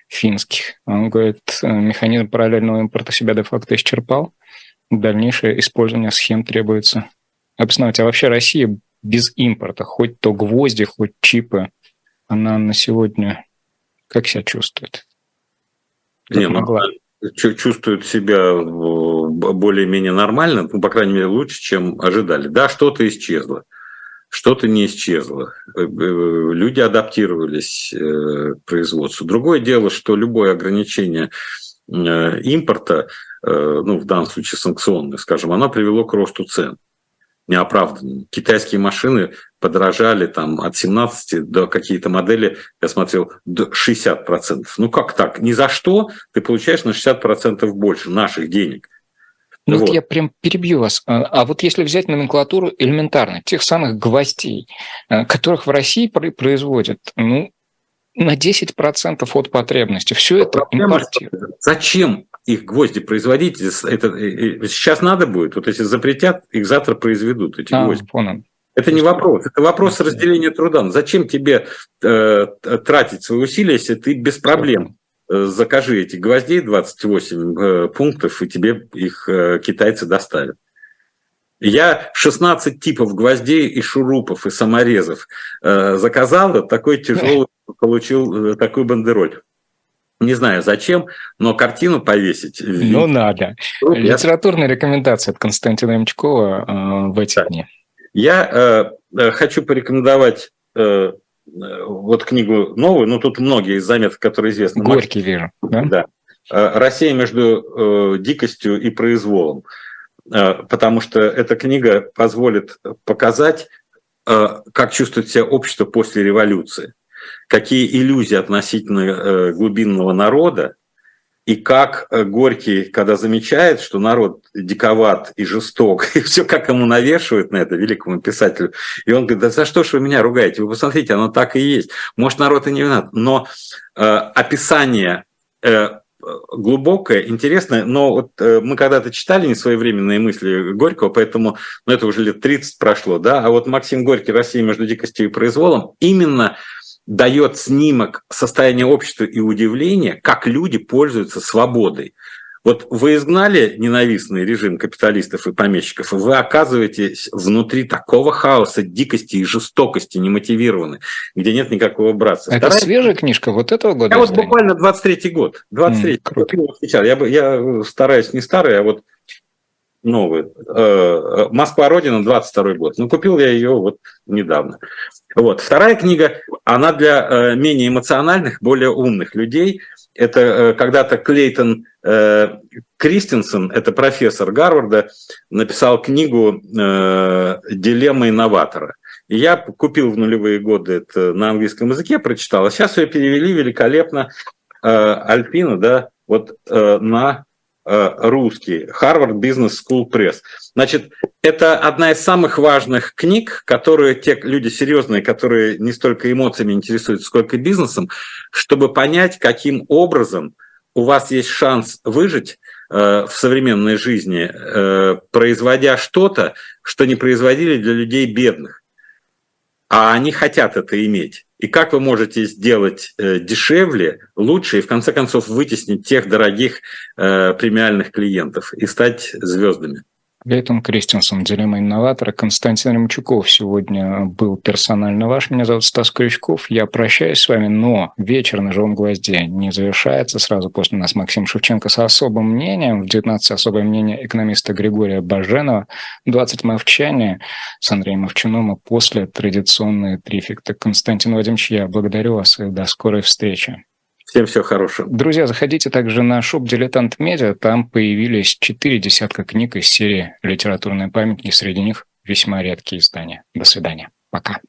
финских. Он говорит, э, механизм параллельного импорта себя де-факто исчерпал, дальнейшее использование схем требуется обосновать. А вообще Россия без импорта, хоть то гвозди, хоть чипы, она на сегодня как себя чувствует? Как Не, ну, могла? чувствует себя более-менее нормально, ну, по крайней мере, лучше, чем ожидали. Да, что-то исчезло, что-то не исчезло. Э, э, люди адаптировались э, к производству. Другое дело, что любое ограничение импорта, ну, в данном случае санкционное, скажем, оно привело к росту цен неоправданными. Китайские машины подорожали там от 17 до какие-то модели, я смотрел, до 60%. Ну как так? Ни за что ты получаешь на 60% больше наших денег. Ну вот. вот я прям перебью вас. А, а вот если взять номенклатуру элементарно, тех самых гвоздей, э, которых в России производят, ну, на 10% от потребности. Все это импортируют. Зачем их гвозди производить? Это, сейчас надо будет, вот если запретят, их завтра произведут, эти а, гвозди. Понял. Это не вопрос, это вопрос разделения труда. Зачем тебе э, тратить свои усилия, если ты без проблем э, закажи эти гвоздей 28 э, пунктов, и тебе их э, китайцы доставят. Я 16 типов гвоздей и шурупов, и саморезов э, заказал, такой тяжелый получил э, такую бандероль. Не знаю зачем, но картину повесить. Ну, надо. Я... Литературная рекомендация от Константина Мчкова э, в эти да. дни. Я э, э, хочу порекомендовать э, вот книгу новую, но тут многие из заметок, которые известны. Горький вижу. Да. да. «Россия между э, дикостью и произволом», э, потому что эта книга позволит показать, э, как чувствует себя общество после революции какие иллюзии относительно э, глубинного народа, и как э, Горький, когда замечает, что народ диковат и жесток, и все как ему навешивают на это великому писателю, и он говорит, да за что ж вы меня ругаете? Вы посмотрите, оно так и есть. Может, народ и не виноват, но э, описание э, глубокое, интересное, но вот э, мы когда-то читали несвоевременные мысли Горького, поэтому ну, это уже лет 30 прошло, да, а вот Максим Горький «Россия между дикостью и произволом» именно дает снимок состояния общества и удивления, как люди пользуются свободой. Вот вы изгнали ненавистный режим капиталистов и помещиков, и вы оказываетесь внутри такого хаоса, дикости и жестокости немотивированной, где нет никакого братства. Это Вторая... свежая книжка вот этого года? Я вот буквально 23-й год. 23 mm, круто. сейчас. Я, я стараюсь не старый, а вот новый. Э, э, «Москва Родина», 22 год. Ну, купил я ее вот недавно. Вот. Вторая книга, она для э, менее эмоциональных, более умных людей. Это когда-то Клейтон Кристенсен, это профессор Гарварда, написал книгу «Дилемма инноватора». Я купил в нулевые годы это на английском языке, прочитал. А сейчас ее перевели великолепно Альпина, да, вот на русский, Harvard Business School Press. Значит, это одна из самых важных книг, которые те люди серьезные, которые не столько эмоциями интересуются, сколько бизнесом, чтобы понять, каким образом у вас есть шанс выжить э, в современной жизни, э, производя что-то, что не производили для людей бедных. А они хотят это иметь и как вы можете сделать э, дешевле, лучше и в конце концов вытеснить тех дорогих э, премиальных клиентов и стать звездами. Гейтон Кристенсен, дилемма инноватора. Константин Ремчуков сегодня был персонально ваш. Меня зовут Стас Крючков. Я прощаюсь с вами, но вечер на живом гвозде не завершается. Сразу после нас Максим Шевченко с особым мнением. В 19 особое мнение экономиста Григория Баженова. 20 мовчания с Андреем Мовчуном. И после традиционные трификты. Константин Вадимович, я благодарю вас и до скорой встречи. Всем всего хорошего. Друзья, заходите также на шоп «Дилетант Медиа». Там появились четыре десятка книг из серии «Литературные памятники». Среди них весьма редкие издания. До свидания. Пока.